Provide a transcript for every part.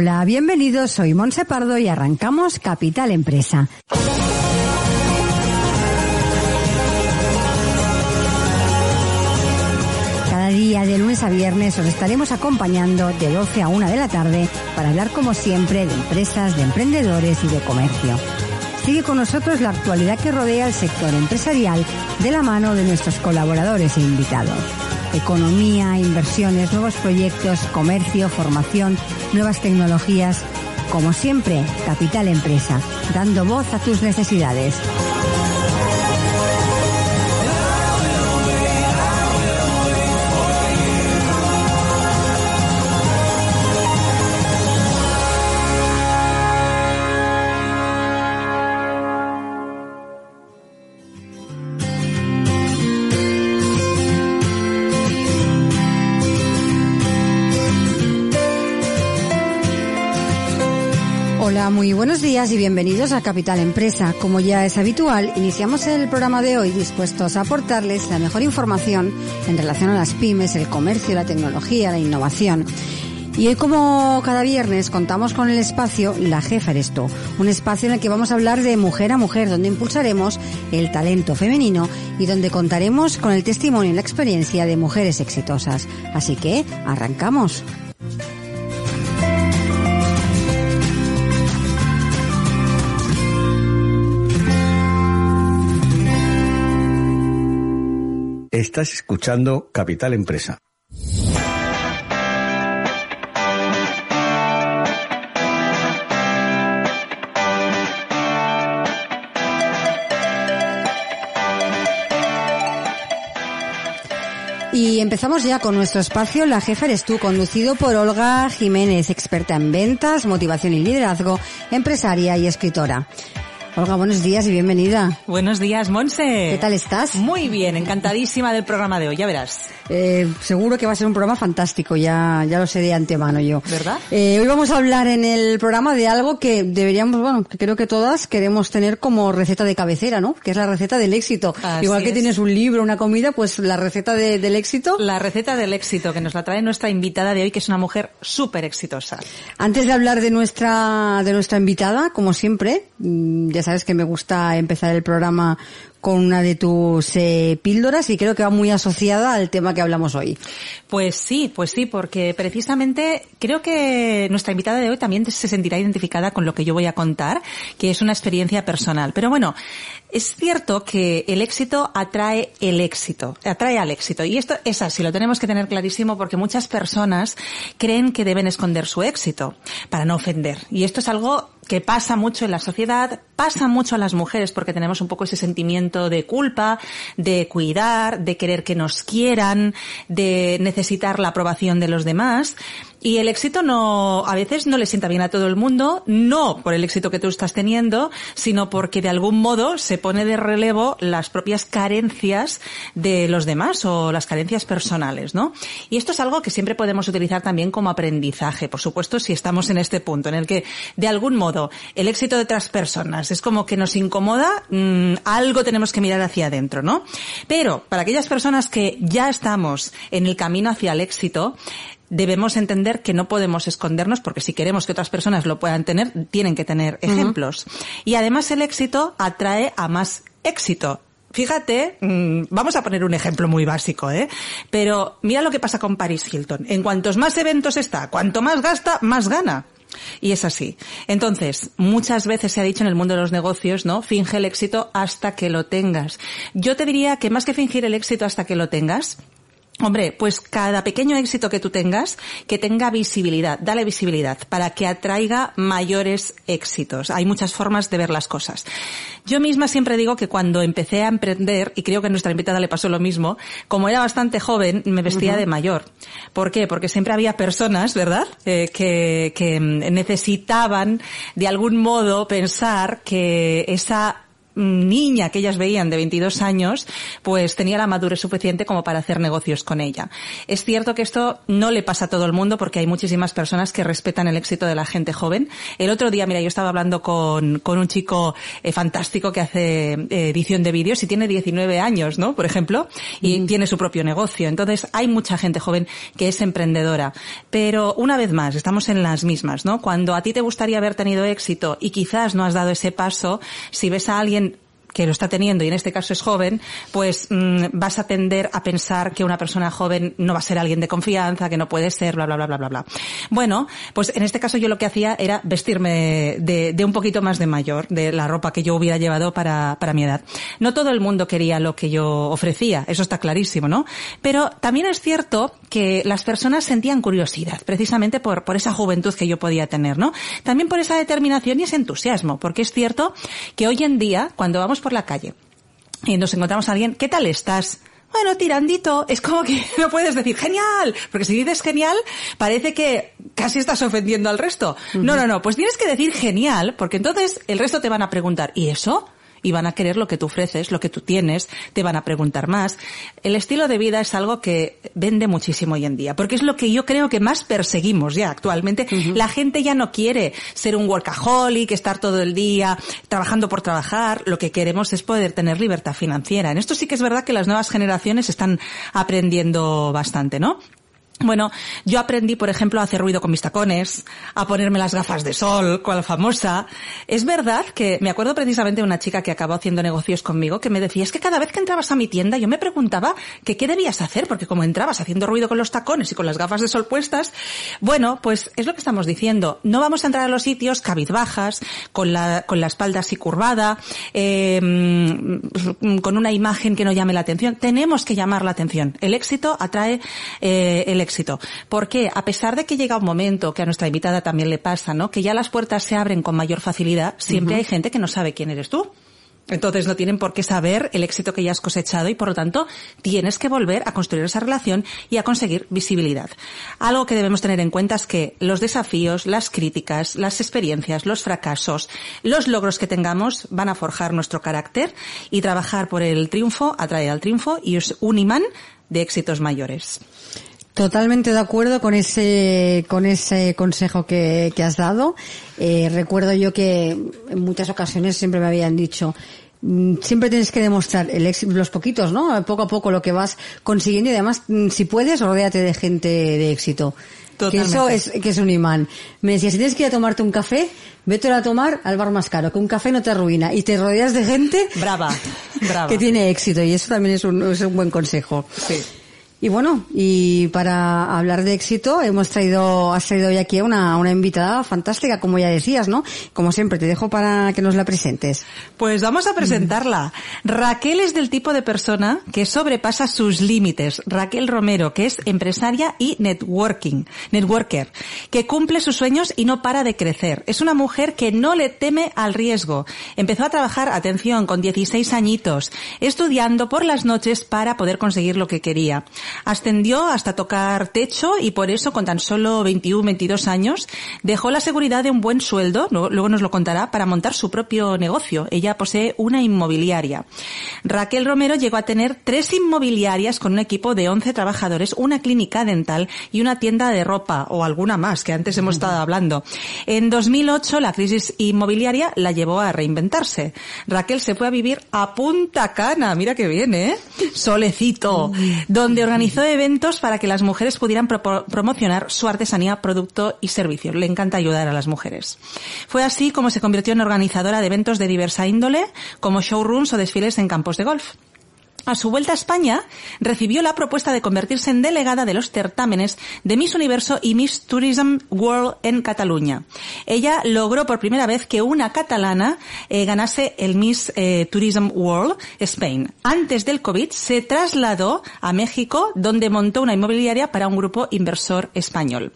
Hola, bienvenidos, soy Monse Pardo y arrancamos Capital Empresa. Cada día de lunes a viernes os estaremos acompañando de 12 a 1 de la tarde para hablar como siempre de empresas, de emprendedores y de comercio. Sigue con nosotros la actualidad que rodea el sector empresarial de la mano de nuestros colaboradores e invitados. Economía, inversiones, nuevos proyectos, comercio, formación, nuevas tecnologías. Como siempre, Capital Empresa, dando voz a tus necesidades. Muy buenos días y bienvenidos a Capital Empresa. Como ya es habitual, iniciamos el programa de hoy dispuestos a aportarles la mejor información en relación a las pymes, el comercio, la tecnología, la innovación. Y hoy, como cada viernes, contamos con el espacio La Jefa eres un espacio en el que vamos a hablar de mujer a mujer, donde impulsaremos el talento femenino y donde contaremos con el testimonio y la experiencia de mujeres exitosas. Así que, arrancamos. Estás escuchando Capital Empresa. Y empezamos ya con nuestro espacio La Jefa eres tú, conducido por Olga Jiménez, experta en ventas, motivación y liderazgo, empresaria y escritora. Olga, buenos días y bienvenida. Buenos días, Monse. ¿Qué tal estás? Muy bien, encantadísima del programa de hoy, ya verás. Eh, seguro que va a ser un programa fantástico, ya, ya lo sé de antemano yo. ¿Verdad? Eh, hoy vamos a hablar en el programa de algo que deberíamos, bueno, que creo que todas queremos tener como receta de cabecera, ¿no? Que es la receta del éxito. Así Igual que es. tienes un libro, una comida, pues la receta de- del éxito. La receta del éxito que nos la trae nuestra invitada de hoy, que es una mujer súper exitosa. Antes de hablar de nuestra, de nuestra invitada, como siempre, ya sabes que me gusta empezar el programa con una de tus eh, píldoras y creo que va muy asociada al tema que hablamos hoy. Pues sí, pues sí, porque precisamente creo que nuestra invitada de hoy también se sentirá identificada con lo que yo voy a contar, que es una experiencia personal. Pero bueno, es cierto que el éxito atrae el éxito, atrae al éxito. Y esto es así, lo tenemos que tener clarísimo porque muchas personas creen que deben esconder su éxito para no ofender. Y esto es algo que pasa mucho en la sociedad, pasa mucho a las mujeres porque tenemos un poco ese sentimiento de culpa, de cuidar, de querer que nos quieran, de necesitar la aprobación de los demás. Y el éxito no, a veces no le sienta bien a todo el mundo, no por el éxito que tú estás teniendo, sino porque de algún modo se pone de relevo las propias carencias de los demás o las carencias personales, ¿no? Y esto es algo que siempre podemos utilizar también como aprendizaje, por supuesto, si estamos en este punto en el que de algún modo el éxito de otras personas es como que nos incomoda, mm, algo tenemos que mirar hacia adentro, ¿no? Pero para aquellas personas que ya estamos en el camino hacia el éxito, debemos entender que no podemos escondernos porque si queremos que otras personas lo puedan tener, tienen que tener ejemplos. Y además el éxito atrae a más éxito. Fíjate, mm, vamos a poner un ejemplo muy básico, ¿eh? Pero mira lo que pasa con Paris Hilton. En cuantos más eventos está, cuanto más gasta, más gana. Y es así. Entonces, muchas veces se ha dicho en el mundo de los negocios, ¿no? Finge el éxito hasta que lo tengas. Yo te diría que más que fingir el éxito hasta que lo tengas, Hombre, pues cada pequeño éxito que tú tengas, que tenga visibilidad, dale visibilidad para que atraiga mayores éxitos. Hay muchas formas de ver las cosas. Yo misma siempre digo que cuando empecé a emprender, y creo que a nuestra invitada le pasó lo mismo, como era bastante joven, me vestía de mayor. ¿Por qué? Porque siempre había personas, ¿verdad?, Eh, que, que mm, necesitaban de algún modo pensar que esa niña que ellas veían de 22 años, pues tenía la madurez suficiente como para hacer negocios con ella. Es cierto que esto no le pasa a todo el mundo porque hay muchísimas personas que respetan el éxito de la gente joven. El otro día, mira, yo estaba hablando con, con un chico eh, fantástico que hace eh, edición de vídeos y tiene 19 años, ¿no? Por ejemplo, y tiene su propio negocio. Entonces, hay mucha gente joven que es emprendedora. Pero una vez más, estamos en las mismas, ¿no? Cuando a ti te gustaría haber tenido éxito y quizás no has dado ese paso, si ves a alguien que lo está teniendo y en este caso es joven, pues mm, vas a tender a pensar que una persona joven no va a ser alguien de confianza, que no puede ser, bla, bla, bla, bla, bla, bla. Bueno, pues en este caso yo lo que hacía era vestirme de, de un poquito más de mayor, de la ropa que yo hubiera llevado para, para mi edad. No todo el mundo quería lo que yo ofrecía, eso está clarísimo, ¿no? Pero también es cierto que las personas sentían curiosidad, precisamente por, por esa juventud que yo podía tener, ¿no? También por esa determinación y ese entusiasmo, porque es cierto que hoy en día, cuando vamos por la calle y nos encontramos a alguien, ¿qué tal estás? Bueno, tirandito, es como que no puedes decir genial, porque si dices genial, parece que casi estás ofendiendo al resto. No, no, no, pues tienes que decir genial, porque entonces el resto te van a preguntar, ¿y eso? Y van a querer lo que tú ofreces, lo que tú tienes, te van a preguntar más. El estilo de vida es algo que vende muchísimo hoy en día, porque es lo que yo creo que más perseguimos ya actualmente. La gente ya no quiere ser un workaholic, estar todo el día trabajando por trabajar, lo que queremos es poder tener libertad financiera. En esto sí que es verdad que las nuevas generaciones están aprendiendo bastante, ¿no? Bueno, yo aprendí, por ejemplo, a hacer ruido con mis tacones, a ponerme las gafas de sol, cual famosa. Es verdad que me acuerdo precisamente de una chica que acabó haciendo negocios conmigo que me decía, es que cada vez que entrabas a mi tienda yo me preguntaba que qué debías hacer, porque como entrabas haciendo ruido con los tacones y con las gafas de sol puestas, bueno, pues es lo que estamos diciendo. No vamos a entrar a los sitios cabizbajas, con la, con la espalda así curvada, eh, con una imagen que no llame la atención. Tenemos que llamar la atención. El éxito atrae eh, el éxito éxito. Porque a pesar de que llega un momento que a nuestra invitada también le pasa, ¿no? Que ya las puertas se abren con mayor facilidad, siempre hay gente que no sabe quién eres tú. Entonces no tienen por qué saber el éxito que ya has cosechado y por lo tanto tienes que volver a construir esa relación y a conseguir visibilidad. Algo que debemos tener en cuenta es que los desafíos, las críticas, las experiencias, los fracasos, los logros que tengamos van a forjar nuestro carácter y trabajar por el triunfo atrae al triunfo y es un imán de éxitos mayores. Totalmente de acuerdo con ese, con ese consejo que, que has dado. Eh, recuerdo yo que en muchas ocasiones siempre me habían dicho, mm, siempre tienes que demostrar el éxito, los poquitos, ¿no? Poco a poco lo que vas consiguiendo y además, mm, si puedes, rodéate de gente de éxito. Que eso es, que es un imán. Me decía, si tienes que ir a tomarte un café, vete a tomar al bar más caro, que un café no te arruina y te rodeas de gente brava, brava. que tiene éxito y eso también es un, es un buen consejo. Sí. Y bueno, y para hablar de éxito, hemos traído, has traído hoy aquí a una, una invitada fantástica, como ya decías, ¿no? Como siempre, te dejo para que nos la presentes. Pues vamos a presentarla. Raquel es del tipo de persona que sobrepasa sus límites. Raquel Romero, que es empresaria y networking, networker, que cumple sus sueños y no para de crecer. Es una mujer que no le teme al riesgo. Empezó a trabajar, atención, con 16 añitos, estudiando por las noches para poder conseguir lo que quería. Ascendió hasta tocar techo y por eso, con tan solo 21, 22 años, dejó la seguridad de un buen sueldo, luego nos lo contará, para montar su propio negocio. Ella posee una inmobiliaria. Raquel Romero llegó a tener tres inmobiliarias con un equipo de 11 trabajadores, una clínica dental y una tienda de ropa, o alguna más, que antes hemos estado hablando. En 2008, la crisis inmobiliaria la llevó a reinventarse. Raquel se fue a vivir a Punta Cana, mira que bien, ¿eh? Solecito, donde organizó organizó eventos para que las mujeres pudieran promocionar su artesanía, producto y servicio. Le encanta ayudar a las mujeres. Fue así como se convirtió en organizadora de eventos de diversa índole, como showrooms o desfiles en campos de golf. A su vuelta a España, recibió la propuesta de convertirse en delegada de los certámenes de Miss Universo y Miss Tourism World en Cataluña. Ella logró por primera vez que una catalana eh, ganase el Miss eh, Tourism World Spain. Antes del COVID se trasladó a México, donde montó una inmobiliaria para un grupo inversor español.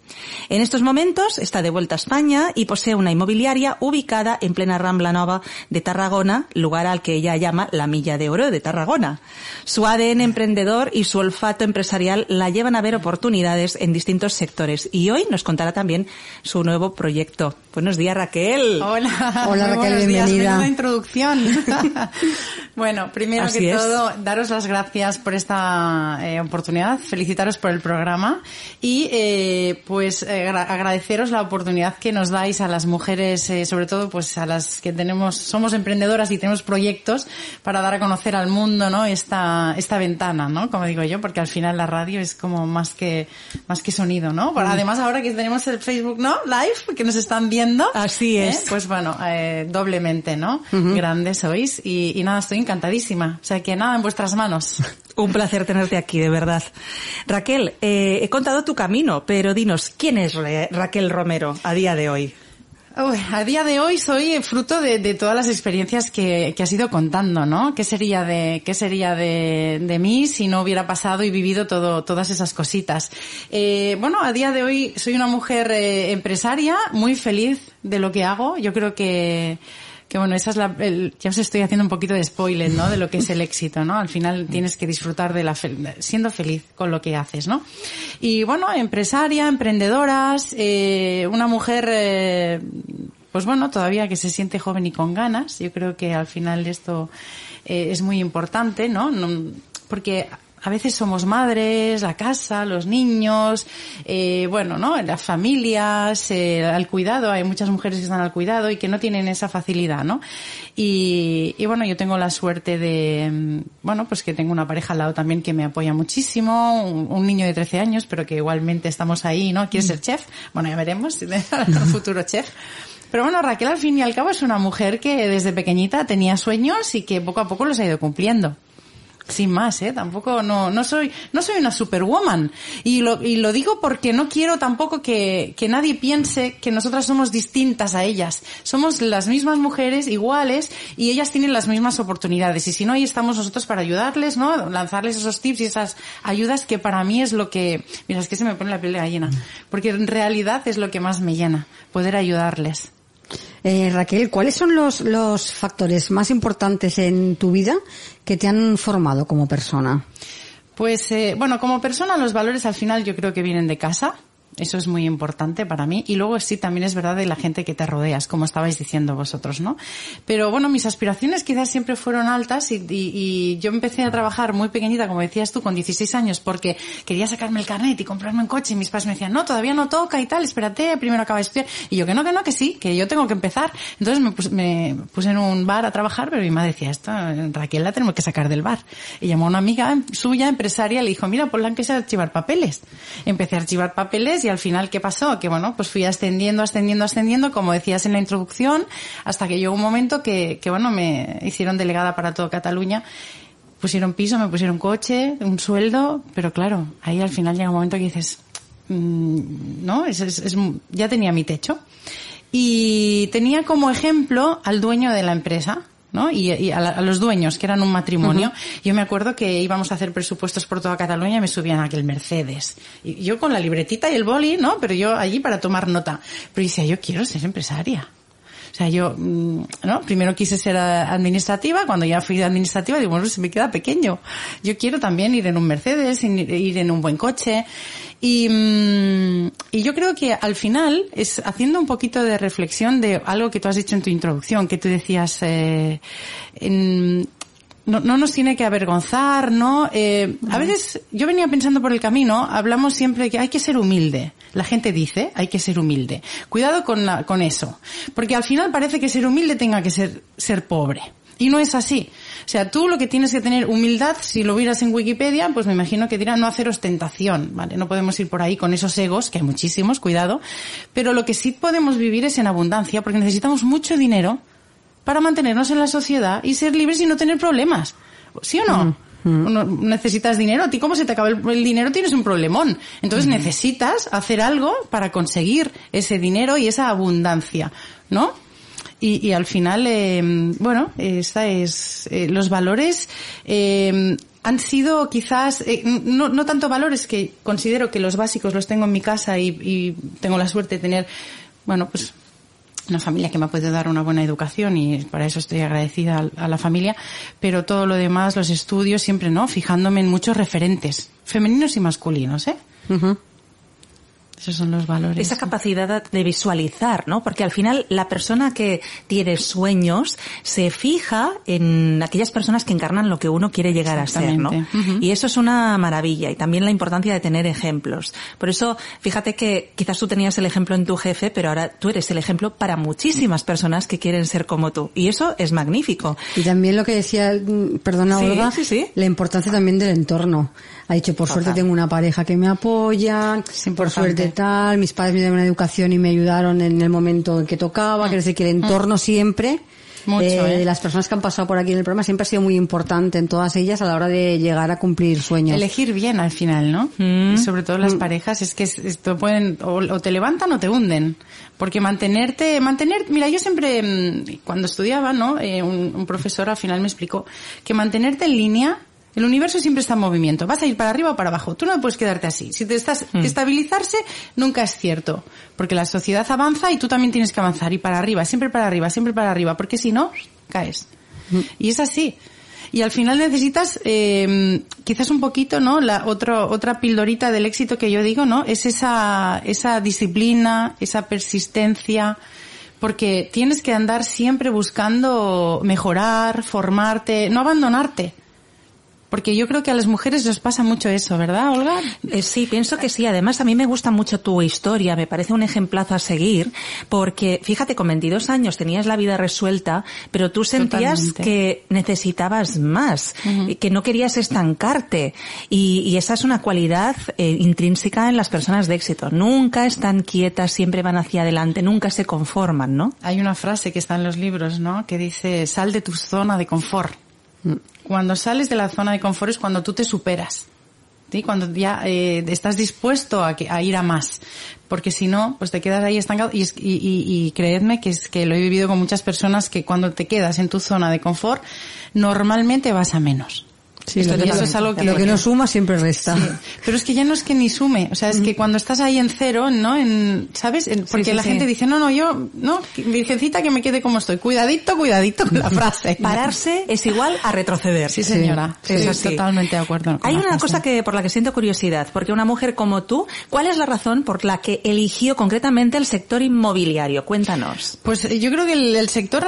En estos momentos está de vuelta a España y posee una inmobiliaria ubicada en plena Rambla Nova de Tarragona, lugar al que ella llama la Milla de Oro de Tarragona. Su ADN emprendedor y su olfato empresarial la llevan a ver oportunidades en distintos sectores y hoy nos contará también su nuevo proyecto. Buenos días, Raquel. Hola. Hola, Raquel, bienvenida. Días. introducción. bueno, primero Así que es. todo, daros las gracias por esta eh, oportunidad, felicitaros por el programa y eh, pues eh, agra- agradeceros la oportunidad que nos dais a las mujeres, eh, sobre todo pues a las que tenemos, somos emprendedoras y tenemos proyectos para dar a conocer al mundo, ¿no? Esta, esta ventana, ¿no? Como digo yo, porque al final la radio es como más que, más que sonido, ¿no? Pero Además ahora que tenemos el Facebook, ¿no? Live, que nos están viendo. Así es. ¿eh? Pues bueno, eh, doblemente, ¿no? Grandes sois y, y nada, estoy encantadísima. O sea que nada, en vuestras manos. Un placer tenerte aquí, de verdad. Raquel, eh, he contado tu camino, pero dinos, ¿quién es Ra- Raquel Romero a día de hoy? A día de hoy soy fruto de, todas las experiencias que, que has ido contando, ¿no? ¿Qué sería de, qué sería de, de mí si no hubiera pasado y vivido todo, todas esas cositas? Eh, bueno, a día de hoy soy una mujer eh, empresaria, muy feliz de lo que hago. Yo creo que, que bueno, esa es la, el- ya os estoy haciendo un poquito de spoiler, ¿no? De lo que es el éxito, ¿no? Al final tienes que disfrutar de la, fel- siendo feliz con lo que haces, ¿no? Y bueno, empresaria, emprendedoras, eh, una mujer, eh, pues bueno, todavía que se siente joven y con ganas. Yo creo que al final esto eh, es muy importante, ¿no? No- Porque a veces somos madres, la casa, los niños, eh, bueno, ¿no? Las familias, eh, al cuidado. Hay muchas mujeres que están al cuidado y que no tienen esa facilidad, ¿no? Y, y bueno, yo tengo la suerte de, mm, bueno, pues que tengo una pareja al lado también que me apoya muchísimo, un, niño de 13 años, pero que igualmente estamos ahí, ¿no? ¿Quiere ser chef? Bueno, ya veremos, futuro chef. Pero bueno, Raquel al fin y al cabo es una mujer que desde pequeñita tenía sueños y que poco a poco los ha ido cumpliendo. Sin más, ¿eh? Tampoco, no, no soy, no soy una superwoman. Y lo, y lo digo porque no quiero tampoco que, que nadie piense que nosotras somos distintas a ellas. Somos las mismas mujeres, iguales, y ellas tienen las mismas oportunidades. Y si no, ahí estamos nosotros para ayudarles, ¿no? Lanzarles esos tips y esas ayudas que para mí es lo que, mira, es que se me pone la piel de gallina. Porque en realidad es lo que más me llena, poder ayudarles. Eh, Raquel, ¿cuáles son los, los factores más importantes en tu vida que te han formado como persona? Pues, eh, bueno, como persona los valores al final yo creo que vienen de casa. Eso es muy importante para mí. Y luego sí, también es verdad de la gente que te rodeas, como estabais diciendo vosotros, ¿no? Pero bueno, mis aspiraciones quizás siempre fueron altas y, y- yo empecé a trabajar muy pequeñita, como decías tú, con 16 años, porque quería sacarme el carnet y comprarme un coche. Y mis padres me decían, no, todavía no toca y tal, espérate, primero acaba de estudiar. Y yo que no, que no, que sí, que yo tengo que empezar. Entonces me puse, me puse en un bar a trabajar, pero mi madre decía, esto, Raquel la tenemos que sacar del bar. Y llamó a una amiga suya, empresaria, le dijo, mira, ponla que sea archivar papeles. Empecé a archivar papeles y al final, ¿qué pasó? Que bueno, pues fui ascendiendo, ascendiendo, ascendiendo, como decías en la introducción, hasta que llegó un momento que, que bueno, me hicieron delegada para todo Cataluña. Pusieron piso, me pusieron coche, un sueldo, pero claro, ahí al final llega un momento que dices, mm, ¿no? Es, es- ya tenía mi techo. Y tenía como ejemplo al dueño de la empresa, ¿no? Y, y a, la- a los dueños, que eran un matrimonio. Yo me acuerdo que íbamos a hacer presupuestos por toda Cataluña y me subían a aquel Mercedes. Y yo con la libretita y el boli, ¿no? Pero yo allí para tomar nota. Pero decía, yo quiero ser empresaria. O sea, yo, mm, ¿no? Primero quise ser eh, administrativa, cuando ya fui administrativa, digo, bueno, se me queda pequeño. Yo quiero también ir en un Mercedes, ir en un buen coche. Y, mm, y yo creo que al final es haciendo un poquito de reflexión de algo que tú has dicho en tu introducción, que tú decías, eh, en- no, no nos tiene que avergonzar, ¿no? Eh, a veces, yo venía pensando por el camino, hablamos siempre que hay que ser humilde. La gente dice, hay que ser humilde. Cuidado con, la- con eso. Porque al final parece que ser humilde tenga que ser, ser pobre. Y no es así. O sea, tú lo que tienes que tener humildad, si lo vieras en Wikipedia, pues me imagino que dirá no hacer ostentación, ¿vale? No podemos ir por ahí con esos egos, que hay muchísimos, cuidado. Pero lo que sí podemos vivir es en abundancia, porque necesitamos mucho dinero para mantenernos en la sociedad y ser libres y no tener problemas. ¿Sí o no? No- necesitas dinero. A ti, ¿cómo se te acaba el, el dinero? Tienes un problemón. Entonces necesitas hacer algo para conseguir ese dinero y esa abundancia, ¿no? Y, y al final, eh, bueno, esta es, eh, los valores, eh, han sido quizás, eh, no, no tanto valores que considero que los básicos los tengo en mi casa y, y tengo la suerte de tener, bueno, pues una familia que me ha podido dar una buena educación y para eso estoy agradecida a, la familia, pero todo lo demás, los estudios, siempre, ¿no? Fijándome en muchos referentes, femeninos y masculinos, ¿eh? Esos son los valores. Esa capacidad de visualizar, ¿no? Porque al final la persona que tiene sueños se fija en aquellas personas que encarnan lo que uno quiere llegar a ser, ¿no? Y eso es una maravilla y también la importancia de tener ejemplos. Por eso, fíjate que quizás tú tenías el ejemplo en tu jefe, pero ahora tú eres el ejemplo para muchísimas personas que quieren ser como tú. Y eso es magnífico. Y también lo que decía, mm, perdona Olga, la importancia también del entorno. Ha dicho, por suerte tengo una pareja que me apoya, por suerte tal, mis padres me dieron una educación y me ayudaron en el momento en que tocaba, que decir que el entorno siempre eh, ¿eh? de las personas que han pasado por aquí en el programa siempre ha sido muy importante en todas ellas a la hora de llegar a cumplir sueños. Elegir bien al final, ¿no? Mm. sobre todo las mm. parejas, es que esto pueden, o, te levantan o te hunden. Porque mantenerte, mantener, mira, yo siempre, mm, cuando estudiaba, ¿no? Eh, un, un profesor al final me explicó que mantenerte en línea el universo siempre está en movimiento. Vas a ir para arriba o para abajo. Tú no puedes quedarte así. Si te estás mm. estabilizarse, nunca es cierto. Porque la sociedad avanza y tú también tienes que avanzar. Y para arriba, siempre para arriba, siempre para arriba. Porque si no, caes. Mm. Y es así. Y al final necesitas, eh, quizás un poquito, ¿no? La otro, otra pildorita del éxito que yo digo, ¿no? Es esa, esa disciplina, esa persistencia, porque tienes que andar siempre buscando mejorar, formarte, no abandonarte. Porque yo creo que a las mujeres nos pasa mucho eso, ¿verdad, Olga? Eh, sí, pienso que sí. Además, a mí me gusta mucho tu historia. Me parece un ejemplazo a seguir. Porque, fíjate, con 22 años tenías la vida resuelta, pero tú sentías que necesitabas más, que no querías estancarte. Y, esa es una cualidad eh, intrínseca en las personas de éxito. Nunca están quietas, siempre van hacia adelante, nunca se conforman, ¿no? Hay una frase que está en los libros, ¿no? Que dice, sal de tu zona de confort. Cuando sales de la zona de confort es cuando tú te superas. ¿sí? Cuando ya eh, estás dispuesto a, a, ir a más. Porque si no, pues te quedas ahí estancado. Y, y, y, creedme que es que lo he vivido con muchas personas que cuando te quedas en tu zona de confort, normalmente vas a menos. Sí, eso es algo que... Lo que no suma siempre resta. Pero es que ya no es que ni sume, o sea, es que cuando estás ahí en cero, ¿no? En, ¿Sabes? porque la gente dice, no, no, yo, no, virgencita que me quede como estoy. Cuidadito, cuidadito con la frase. Pararse es igual a retroceder. Sí, señora. Sí, totalmente de acuerdo. Hay una cosa que por la que siento curiosidad, porque una mujer como tú, ¿cuál es la razón por la que eligió concretamente el sector inmobiliario? Cuéntanos. Pues eh, yo creo que el, sector,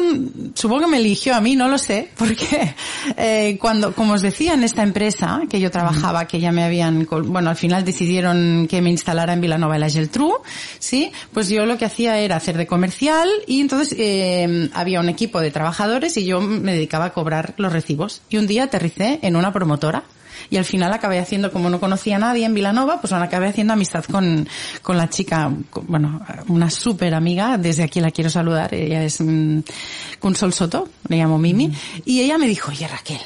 supongo que me eligió a mí, no lo sé, porque eh, cuando, como os decía, en esta empresa que yo trabajaba, que ya me habían, bueno, al final decidieron que me instalara en Vilanova de la Geltrú, ¿sí? Pues yo lo que hacía era hacer de comercial y entonces eh, había un equipo de trabajadores y yo me dedicaba a cobrar los recibos. Y un día aterricé en una promotora y al final acabé haciendo, como no conocía a nadie en Vilanova, pues acabé haciendo amistad con, con la chica, bueno, una súper amiga, desde aquí la quiero saludar, ella es con mm, Sol Soto, le llamo Mimi, y ella me dijo, oye Raquel,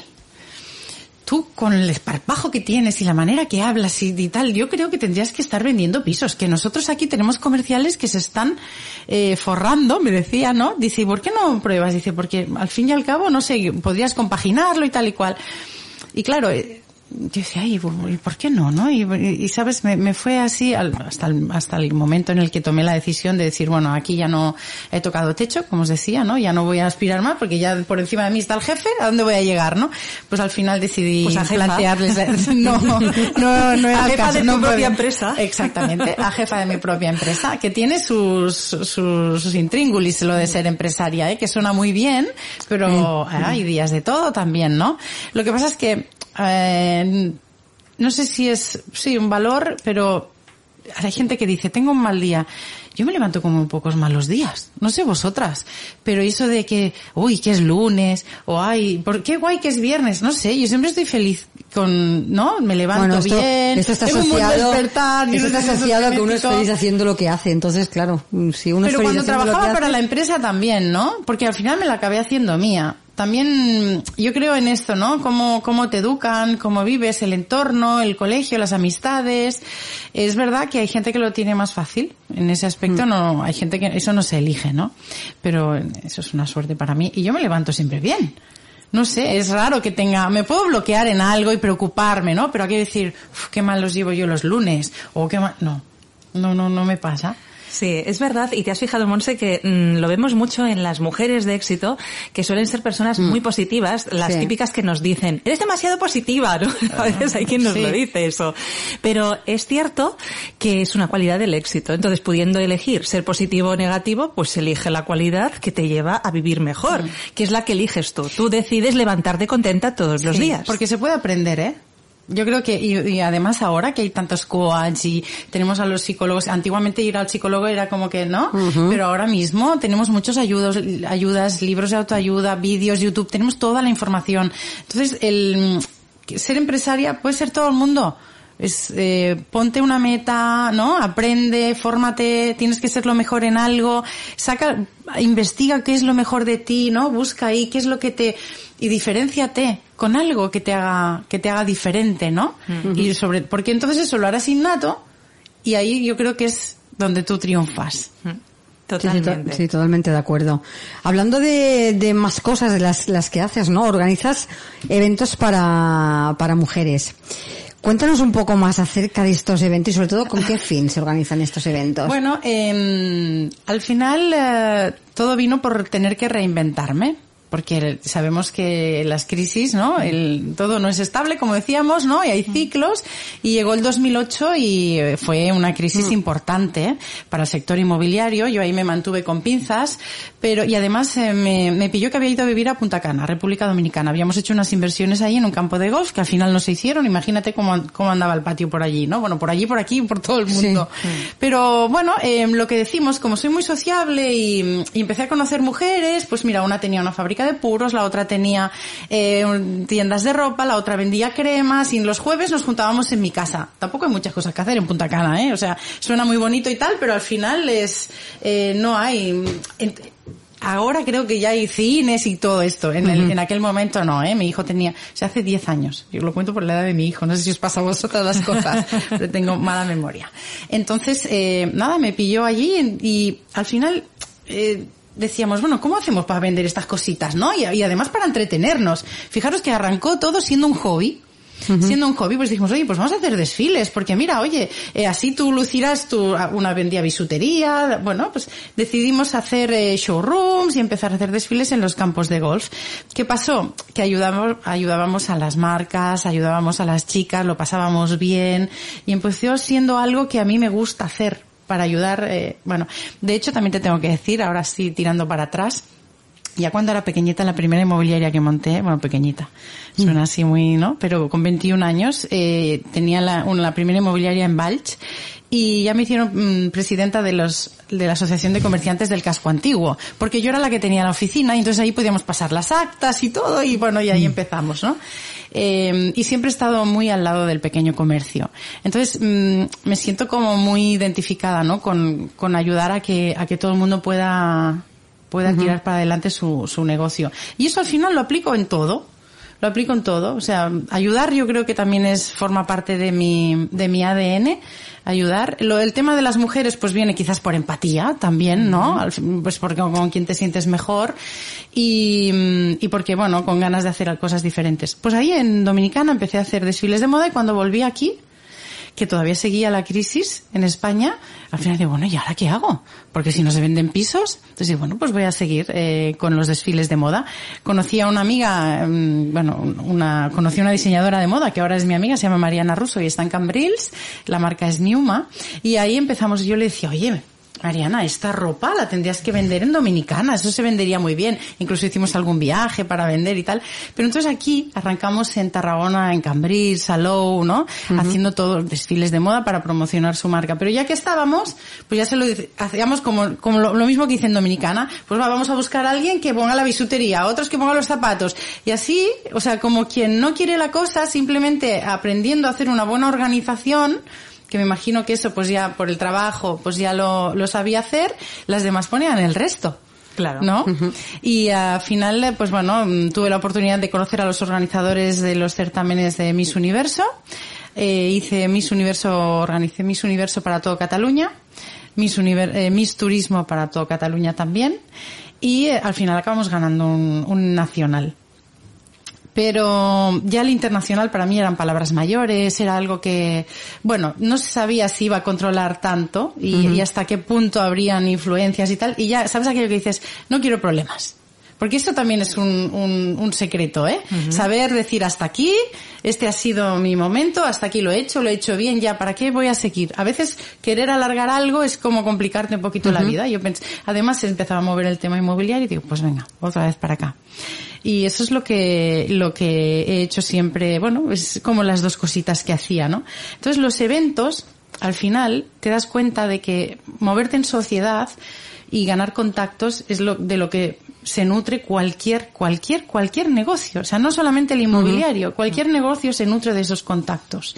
tú con el esparpajo que tienes y la manera que hablas y, tal, yo creo que tendrías que estar vendiendo pisos, que nosotros aquí tenemos comerciales que se están eh, forrando, me decía, ¿no? Dice, ¿y por qué no pruebas? Dice, porque al fin y al cabo, no sé, podrías compaginarlo y tal y cual. Y claro, eh, yo decía, ¿y por qué no? no? Y, sabes, me, me, fue así hasta, el, hasta el momento en el que tomé la decisión de decir, bueno, aquí ya no he tocado techo, como os decía, ¿no? Ya no voy a aspirar más porque ya por encima de mí está el jefe, ¿a dónde voy a llegar, no? Pues al final decidí pues plantearles, no, no, no era a jefa de tu propia empresa. Exactamente, a jefa de mi propia empresa, que tiene sus, sus, sus intríngulis lo de ser empresaria, ¿eh? que suena muy bien, pero hay días de todo también, ¿no? Lo que pasa es que eh, no sé si es, sí, un valor, pero hay gente que dice, tengo un mal día. Yo me levanto como pocos malos días. No sé vosotras. Pero eso de que, uy, que es lunes, o ay, ¿por qué guay que es viernes? No sé, yo siempre estoy feliz con, ¿no? Me levanto bien. Esto está asociado, esto está asociado a que uno es feliz haciendo lo que hace. Entonces, claro, si uno Pero es feliz cuando trabajaba para la empresa también, ¿no? Porque al final me la acabé haciendo mía también yo creo en esto, ¿no? Cómo, cómo te educan, cómo vives, el entorno, el colegio, las amistades. Es verdad que hay gente que lo tiene más fácil. En ese aspecto mm. no, hay gente que eso no se elige, ¿no? Pero eso es una suerte para mí. Y yo me levanto siempre bien. No sé, es raro que tenga, me puedo bloquear en algo y preocuparme, ¿no? Pero hay que decir, qué mal los llevo yo los lunes, o qué mal, no, no, no, no me pasa. Sí, es verdad. Y te has fijado, Monse, que mm, lo vemos mucho en las mujeres de éxito, que suelen ser personas muy positivas, las Sí. típicas que nos dicen, eres demasiado positiva, ¿no? A veces hay quien nos Sí. lo dice eso. Pero es cierto que es una cualidad del éxito. Entonces, pudiendo elegir ser positivo o negativo, pues elige la cualidad que te lleva a vivir mejor, que es la que eliges tú. Tú decides levantarte contenta todos los días. Porque se puede aprender, ¿eh? Yo creo que, y, y además ahora que hay tantos coach y tenemos a los psicólogos, antiguamente ir al psicólogo era como que no, pero ahora mismo tenemos muchos ayudos, ayudas, libros de autoayuda, vídeos, YouTube, tenemos toda la información. Entonces, el ser empresaria puede ser todo el mundo. Es, eh, ponte una meta, ¿no? Aprende, fórmate, tienes que ser lo mejor en algo, saca, investiga qué es lo mejor de ti, ¿no? Busca ahí qué es lo que te, y diferenciate con algo que te haga, que te haga diferente, ¿no? Y sobre, porque entonces eso lo harás innato y ahí yo creo que es donde tú triunfas. Mm, sí, Totalmente. sí, totalmente de acuerdo. Hablando de, de más cosas de las, las que haces, ¿no? Organizas eventos para, para mujeres. Cuéntanos un poco más acerca de estos eventos y sobre todo con qué fin se organizan estos eventos. Bueno, eh, al final eh, todo vino por tener que reinventarme. Porque sabemos que las crisis, ¿no? El, todo no es estable, como decíamos, ¿no? Y hay ciclos. Y llegó el 2008 y eh, fue una crisis importante para el sector inmobiliario. Yo ahí me mantuve con pinzas, pero, y además eh, me, me pilló que había ido a vivir a Punta Cana, República Dominicana. Habíamos hecho unas inversiones ahí en un campo de golf que al final no se hicieron. Imagínate cómo, cómo andaba el patio por allí, ¿no? Bueno, por allí, por aquí, por todo el Sí. mundo. Pero bueno, eh, lo que decimos, como soy muy sociable y, y empecé a conocer mujeres, pues mira, una tenía una fábrica de puros, la otra tenía eh, tiendas de ropa, la otra vendía cremas y los jueves nos juntábamos en mi casa. Tampoco hay muchas cosas que hacer en Punta Cana, ¿eh? O sea, suena muy bonito y tal, pero al final es eh, no hay. Ahora creo que ya hay cines y todo esto. En, el- en aquel momento no, ¿eh? Mi hijo tenía, o sea, hace 10 años. Yo lo cuento por la edad de mi hijo. No sé si os pasa a vosotras las cosas, pero tengo mala memoria. Entonces, eh, nada, me pilló allí y, y al final, eh, decíamos, bueno, ¿cómo hacemos para vender estas cositas, no? Y, y además para entretenernos. Fijaros que arrancó todo siendo un hobby. Siendo un hobby, pues dijimos, oye, pues vamos a hacer desfiles, porque mira, oye, eh, así tú lucirás tu, una vendía bisutería, bueno, pues decidimos hacer eh, showrooms y empezar a hacer desfiles en los campos de golf. ¿Qué pasó? Que ayudábamos, ayudábamos a las marcas, ayudábamos a las chicas, lo pasábamos bien, y empezó siendo algo que a mí me gusta hacer para ayudar, eh, bueno, de hecho también te tengo que decir, ahora sí tirando para atrás, ya cuando era pequeñita, la primera inmobiliaria que monté, bueno, pequeñita, suena así muy, ¿no? Pero con 21 años, eh, tenía la, una- la primera inmobiliaria en Balch y ya me hicieron mm, presidenta de los, de la Asociación de Comerciantes del Casco Antiguo, porque yo era la que tenía la oficina y entonces ahí podíamos pasar las actas y todo y bueno, y ahí empezamos, ¿no? Eh, y siempre he estado muy al lado del pequeño comercio. Entonces, mm, me siento como muy identificada, ¿no? Con, con ayudar a que, a que todo el mundo pueda, pueda tirar para adelante su, su negocio. Y eso al final lo aplico en todo. Lo aplico en todo. O sea, ayudar yo creo que también es, forma parte de mi, de mi ADN. Ayudar. Lo, el tema de las mujeres pues viene quizás por empatía también, ¿no? Al Pues porque con quien te sientes mejor. Y, y porque, bueno, con ganas de hacer cosas diferentes. Pues ahí en Dominicana empecé a hacer desfiles de moda y cuando volví aquí, que todavía seguía la crisis en España, al final digo, bueno, ¿y ahora qué hago? Porque si no se venden pisos, entonces bueno, pues voy a seguir eh, con los desfiles de moda. Conocí a una amiga, mm, bueno, una, conocí a una diseñadora de moda que ahora es mi amiga, se llama Mariana Russo y está en Cambrils, la marca es Niuma, y ahí empezamos, yo le decía, oye, Mariana, esta ropa la tendrías que vender en Dominicana, eso se vendería muy bien. Incluso hicimos algún viaje para vender y tal. Pero entonces aquí arrancamos en Tarragona, en Cambrils, Salou, ¿no? Haciendo todos desfiles de moda para promocionar su marca. Pero ya que estábamos, pues ya se lo hacíamos como, como lo, lo mismo que hice en Dominicana. Pues va, vamos a buscar a alguien que ponga la bisutería, otros que pongan los zapatos. Y así, o sea, como quien no quiere la cosa, simplemente aprendiendo a hacer una buena organización, que me imagino que eso pues ya por el trabajo pues ya lo, lo sabía hacer, las demás ponían el resto. Claro. ¿No? Y al final, pues bueno, mm, tuve la oportunidad de conocer a los organizadores de los certámenes de Miss Universo. Eh, hice Miss Universo, organicé Miss Universo para todo Cataluña, Miss, Univer- eh, Miss Turismo para todo Cataluña también. Y eh, al final acabamos ganando un, un nacional. Pero ya el internacional para mí eran palabras mayores, era algo que, bueno, no se sabía si iba a controlar tanto y, y hasta qué punto habrían influencias y tal, y ya, ¿sabes aquello que dices? No quiero problemas. Porque esto también es un, un, un secreto, ¿eh? Saber decir hasta aquí, este ha sido mi momento, hasta aquí lo he hecho, lo he hecho bien, ya, ¿para qué voy a seguir? A veces querer alargar algo es como complicarte un poquito la vida. Yo pensé, además se empezaba a mover el tema inmobiliario y digo, pues venga, otra vez para acá. Y eso es lo que, lo que he hecho siempre, bueno, es como las dos cositas que hacía, ¿no? Entonces los eventos, al final, te das cuenta de que moverte en sociedad y ganar contactos es lo de lo que se nutre cualquier cualquier cualquier negocio, o sea, no solamente el inmobiliario, cualquier negocio se nutre de esos contactos.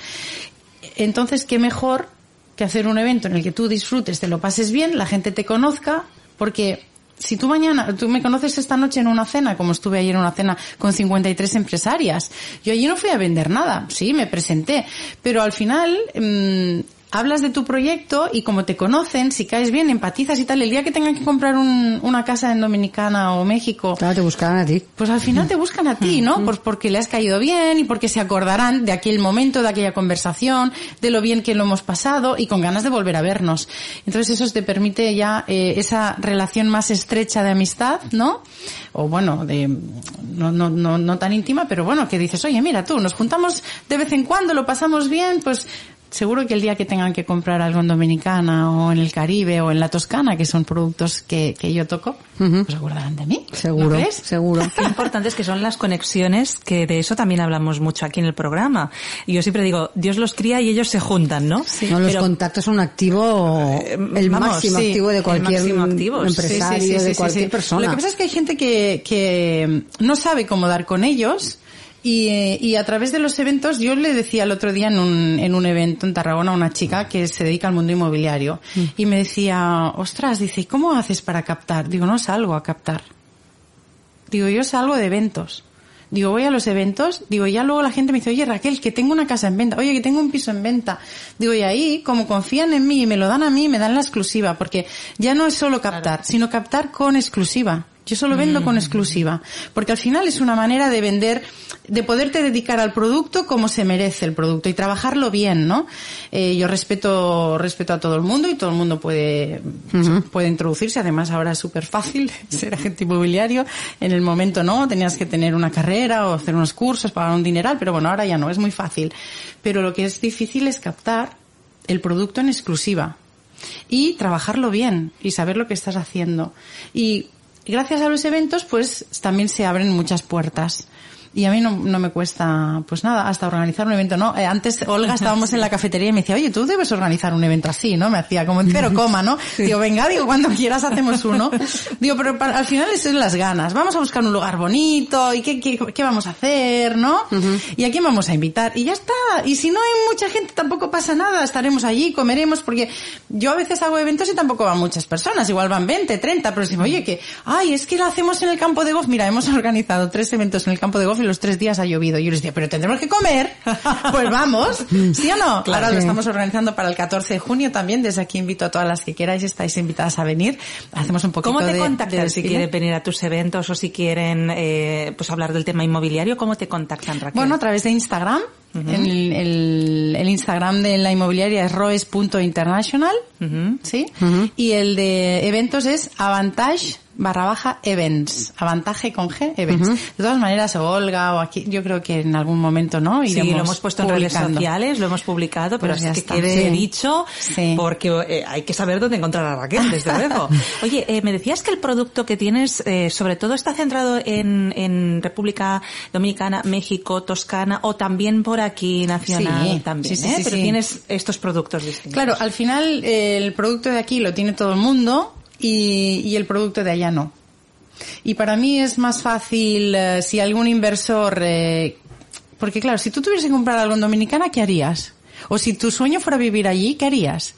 Entonces, qué mejor que hacer un evento en el que tú disfrutes, te lo pases bien, la gente te conozca, porque si tú mañana, tú me conoces esta noche en una cena, como estuve ayer en una cena con 53 empresarias, yo allí no fui a vender nada, sí, me presenté, pero al final, mmm, hablas de tu proyecto y como te conocen, si caes bien, empatizas y tal, el día que tengan que comprar un, una casa en Dominicana o México. Claro, te buscarán a ti. Pues al final te buscan a ti, ¿no? Pues porque le has caído bien y porque se acordarán de aquel momento, de aquella conversación, de lo bien que lo hemos pasado y con ganas de volver a vernos. Entonces eso te permite ya eh, esa relación más estrecha de amistad, ¿no? O bueno, de, no, no, no, no tan íntima, pero bueno, que dices, oye, mira tú, nos juntamos de vez en cuando, lo pasamos bien, pues seguro que el día que tengan que comprar algo en Dominicana o en el Caribe o en la Toscana, que son productos que, que yo toco, uh pues acordarán de mí. Seguro, ¿No seguro. Qué importantes que son las conexiones, que de eso también hablamos mucho aquí en el programa. Y yo siempre digo, Dios los cría y ellos se juntan, ¿no? Sí. No, los Pero, contactos son un activo, el vamos, máximo sí, activo de cualquier activo. empresario, sí, de cualquier persona. Lo que pasa es que hay gente que, que no sabe cómo dar con ellos, y, y, a través de los eventos, yo le decía el otro día en un, en un evento en Tarragona a una chica que se dedica al mundo inmobiliario mm. y me decía, ostras, dice, ¿cómo haces para captar? Digo, no salgo a captar. Digo, yo salgo de eventos. Digo, voy a los eventos, digo, ya luego la gente me dice, oye Raquel, que tengo una casa en venta, oye, que tengo un piso en venta. Digo, y ahí, como confían en mí y me lo dan a mí, me dan la exclusiva, porque ya no es solo captar, claro. sino captar con exclusiva. Yo solo vendo mm. con exclusiva, porque al final es una manera de vender, de poderte dedicar al producto como se merece el producto y trabajarlo bien, ¿no? Eh, yo respeto, respeto a todo el mundo y todo el mundo puede, uh -huh. puede introducirse. Además ahora es súper fácil ser agente inmobiliario. En el momento no, tenías que tener una carrera o hacer unos cursos, pagar un dineral, pero bueno, ahora ya no, es muy fácil. Pero lo que es difícil es captar el producto en exclusiva y trabajarlo bien y saber lo que estás haciendo. Y gracias a los eventos, pues también se abren muchas puertas. Y a mí no, no me cuesta, pues nada, hasta organizar un evento, ¿no? Eh, antes, Olga, estábamos en la cafetería y me decía, oye, tú debes organizar un evento así, ¿no? Me hacía como en cero coma, ¿no? Sí. Digo, venga, digo, cuando quieras hacemos uno. Digo, pero para, al final es son las ganas. Vamos a buscar un lugar bonito y qué, qué, qué vamos a hacer, ¿no? Uh -huh. Y a quién vamos a invitar. Y ya está. Y si no hay mucha gente, tampoco pasa nada. Estaremos allí, comeremos, porque yo a veces hago eventos y tampoco van muchas personas. Igual van 20, 30, pero si, oye, que, ay, es que lo hacemos en el campo de golf. Mira, hemos organizado tres eventos en el campo de golf y los tres días ha llovido. Y yo les decía, pero tendremos que comer. pues vamos, ¿sí o no? Claro, Ahora lo estamos organizando para el 14 de junio también. Desde aquí invito a todas las que queráis, estáis invitadas a venir. Hacemos un poquito ¿Cómo te de, contactan de si quieren venir a tus eventos o si quieren eh, pues hablar del tema inmobiliario? ¿Cómo te contactan, Raquel? Bueno, a través de Instagram. Uh -huh. el, el, el, Instagram de la inmobiliaria es roes.international, uh -huh. ¿sí? Uh -huh. Y el de eventos es avantage barra baja events, avantaje con G, events. Uh -huh. De todas maneras, o Olga o aquí, yo creo que en algún momento, ¿no? Iremos sí, lo hemos puesto en redes sociales, lo hemos publicado, pero pues es que quede sí. dicho, sí. porque eh, hay que saber dónde encontrar a Raquel, desde luego. Oye, eh, me decías que el producto que tienes, eh, sobre todo está centrado en, en República Dominicana, México, Toscana, o también por aquí nacional sí, también, sí, ¿eh? Pero tienes estos productos distintos. Claro, al final el producto de aquí lo tiene todo el mundo, y, y el producto de allá no. Y para mí es más fácil eh, si algún inversor, eh, porque claro, si tú tuvieras que comprar algo en Dominicana, ¿qué harías? O si tu sueño fuera vivir allí, ¿qué harías?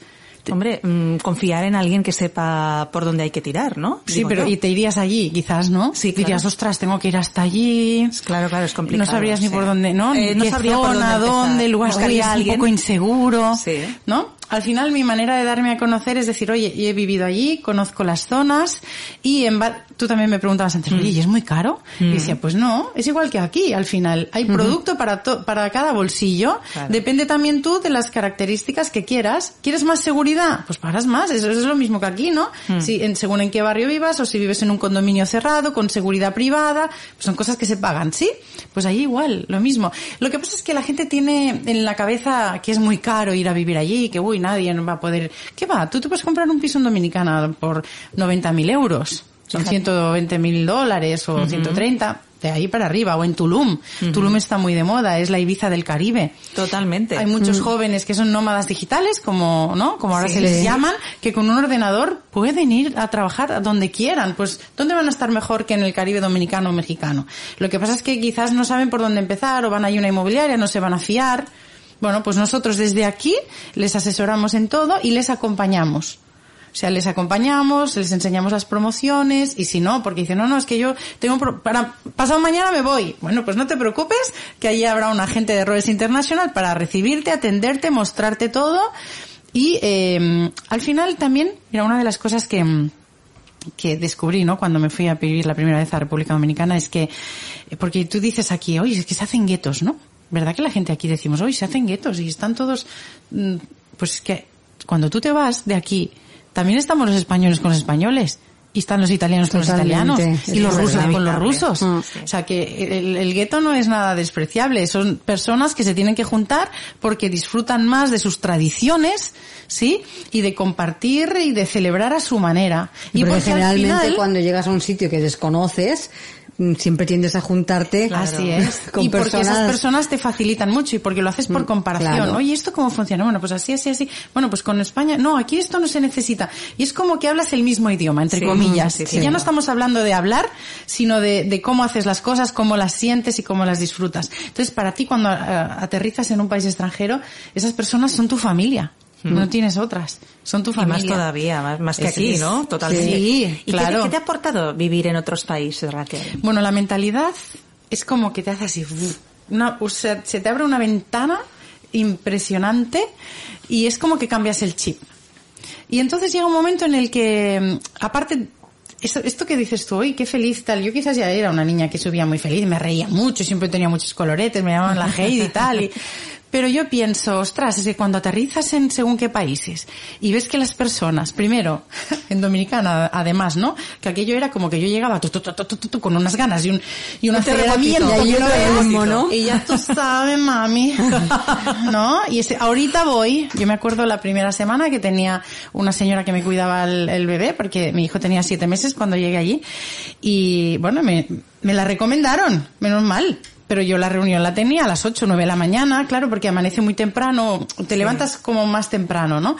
Hombre, mmm, confiar en alguien que sepa por dónde hay que tirar, ¿no? Sí, Digo pero yo. y te irías allí, quizás, ¿no? Sí, claro. Dirías, ostras, tengo que ir hasta allí. Claro, claro, es complicado. No sabrías sí. ni por dónde, ¿no? Eh, no ¿Qué sabría zona, por dónde, dónde, lugar es alguien. un poco inseguro, sí. ¿no? Al final mi manera de darme a conocer es decir, oye, he vivido allí, conozco las zonas y en tú también me preguntabas antes, oye, ¿y es muy caro? Y decía, pues no, es igual que aquí, al final. Hay producto para, para cada bolsillo. Depende también tú de las características que quieras. ¿Quieres más seguridad? Pues pagas más. Eso, es lo mismo que aquí, ¿no? Si, en, según en qué barrio vivas o si vives en un condominio cerrado, con seguridad privada, pues son cosas que se pagan, ¿sí? Pues allí igual, lo mismo. Lo que pasa es que la gente tiene en la cabeza que es muy caro ir a vivir allí, que uy, nadie va a poder... ¿Qué va? Tú te puedes comprar un piso en Dominicana por 90.000 euros. Son 120 mil dólares o 130 de ahí para arriba o en Tulum. Tulum está muy de moda, es la Ibiza del Caribe. Totalmente. Hay muchos jóvenes que son nómadas digitales, como, ¿no? Como ahora se les llaman, que con un ordenador pueden ir a trabajar a donde quieran. Pues, ¿dónde van a estar mejor que en el Caribe dominicano o mexicano? Lo que pasa es que quizás no saben por dónde empezar o van a una inmobiliaria, no se van a fiar. Bueno, pues nosotros desde aquí les asesoramos en todo y les acompañamos. O sea, les acompañamos, les enseñamos las promociones y si no, porque dicen, no, no, es que yo tengo, para pasado mañana me voy. Bueno, pues no te preocupes, que allí habrá un agente de Roles Internacional para recibirte, atenderte, mostrarte todo y eh, al final también, mira, una de las cosas que que descubrí, ¿no? Cuando me fui a vivir la primera vez a República Dominicana es que, porque tú dices aquí, oye, es que se hacen guetos, ¿no? ¿Verdad que la gente aquí decimos, oye, se hacen guetos y están todos, mm, pues es que cuando tú te vas de aquí también estamos los españoles con los españoles y están los italianos con los italianos y los rusos con los rusos. Mm. O sea que el, gueto no es nada despreciable, son personas que se tienen que juntar porque disfrutan más de sus tradiciones, ¿sí? Y de compartir y de celebrar a su manera. Y porque, generalmente cuando llegas a un sitio que desconoces, siempre tiendes a juntarte así es. y porque esas personas te facilitan mucho y porque lo haces por mm, comparación. oye esto cómo funciona bueno pues así así así. Bueno pues con España no aquí esto no se necesita. Y es como que hablas el mismo idioma entre comillas. y ya no estamos hablando de hablar sino de, de, cómo haces las cosas cómo las sientes y cómo las disfrutas. Entonces para ti cuando eh, aterrizas en un país extranjero esas personas son tu familia no tienes otras. Son tu familia. Y más todavía, más, que aquí, ¿no? Totalmente. Sí, ¿Y claro. qué, te ha aportado vivir en otros países, Raquel? Bueno, la mentalidad es como que te hace así, una, o sea, se te abre una ventana impresionante y es como que cambias el chip. Y entonces llega un momento en el que, aparte, esto, esto que dices tú, hoy qué feliz tal. Yo quizás ya era una niña que subía muy feliz, me reía mucho, siempre tenía muchos coloretes, me llamaban la Heidi y tal. Y, pero yo pienso, ostras, es que cuando aterrizas en según qué países y ves que las personas, primero, en Dominicana además, ¿no? Que aquello era como que yo llegaba con unas ganas y un, y un aceleramiento. Y, y ya tú sabes, mami. ¿No? Y ese, ahorita voy, yo me acuerdo la primera semana que tenía una señora que me cuidaba el, el bebé, porque mi hijo tenía siete meses cuando llegué allí. Y bueno, me, me la recomendaron, menos mal pero yo la reunión la tenía a las 8 o 9 de la mañana, claro, porque amanece muy temprano, te levantas como más temprano, ¿no?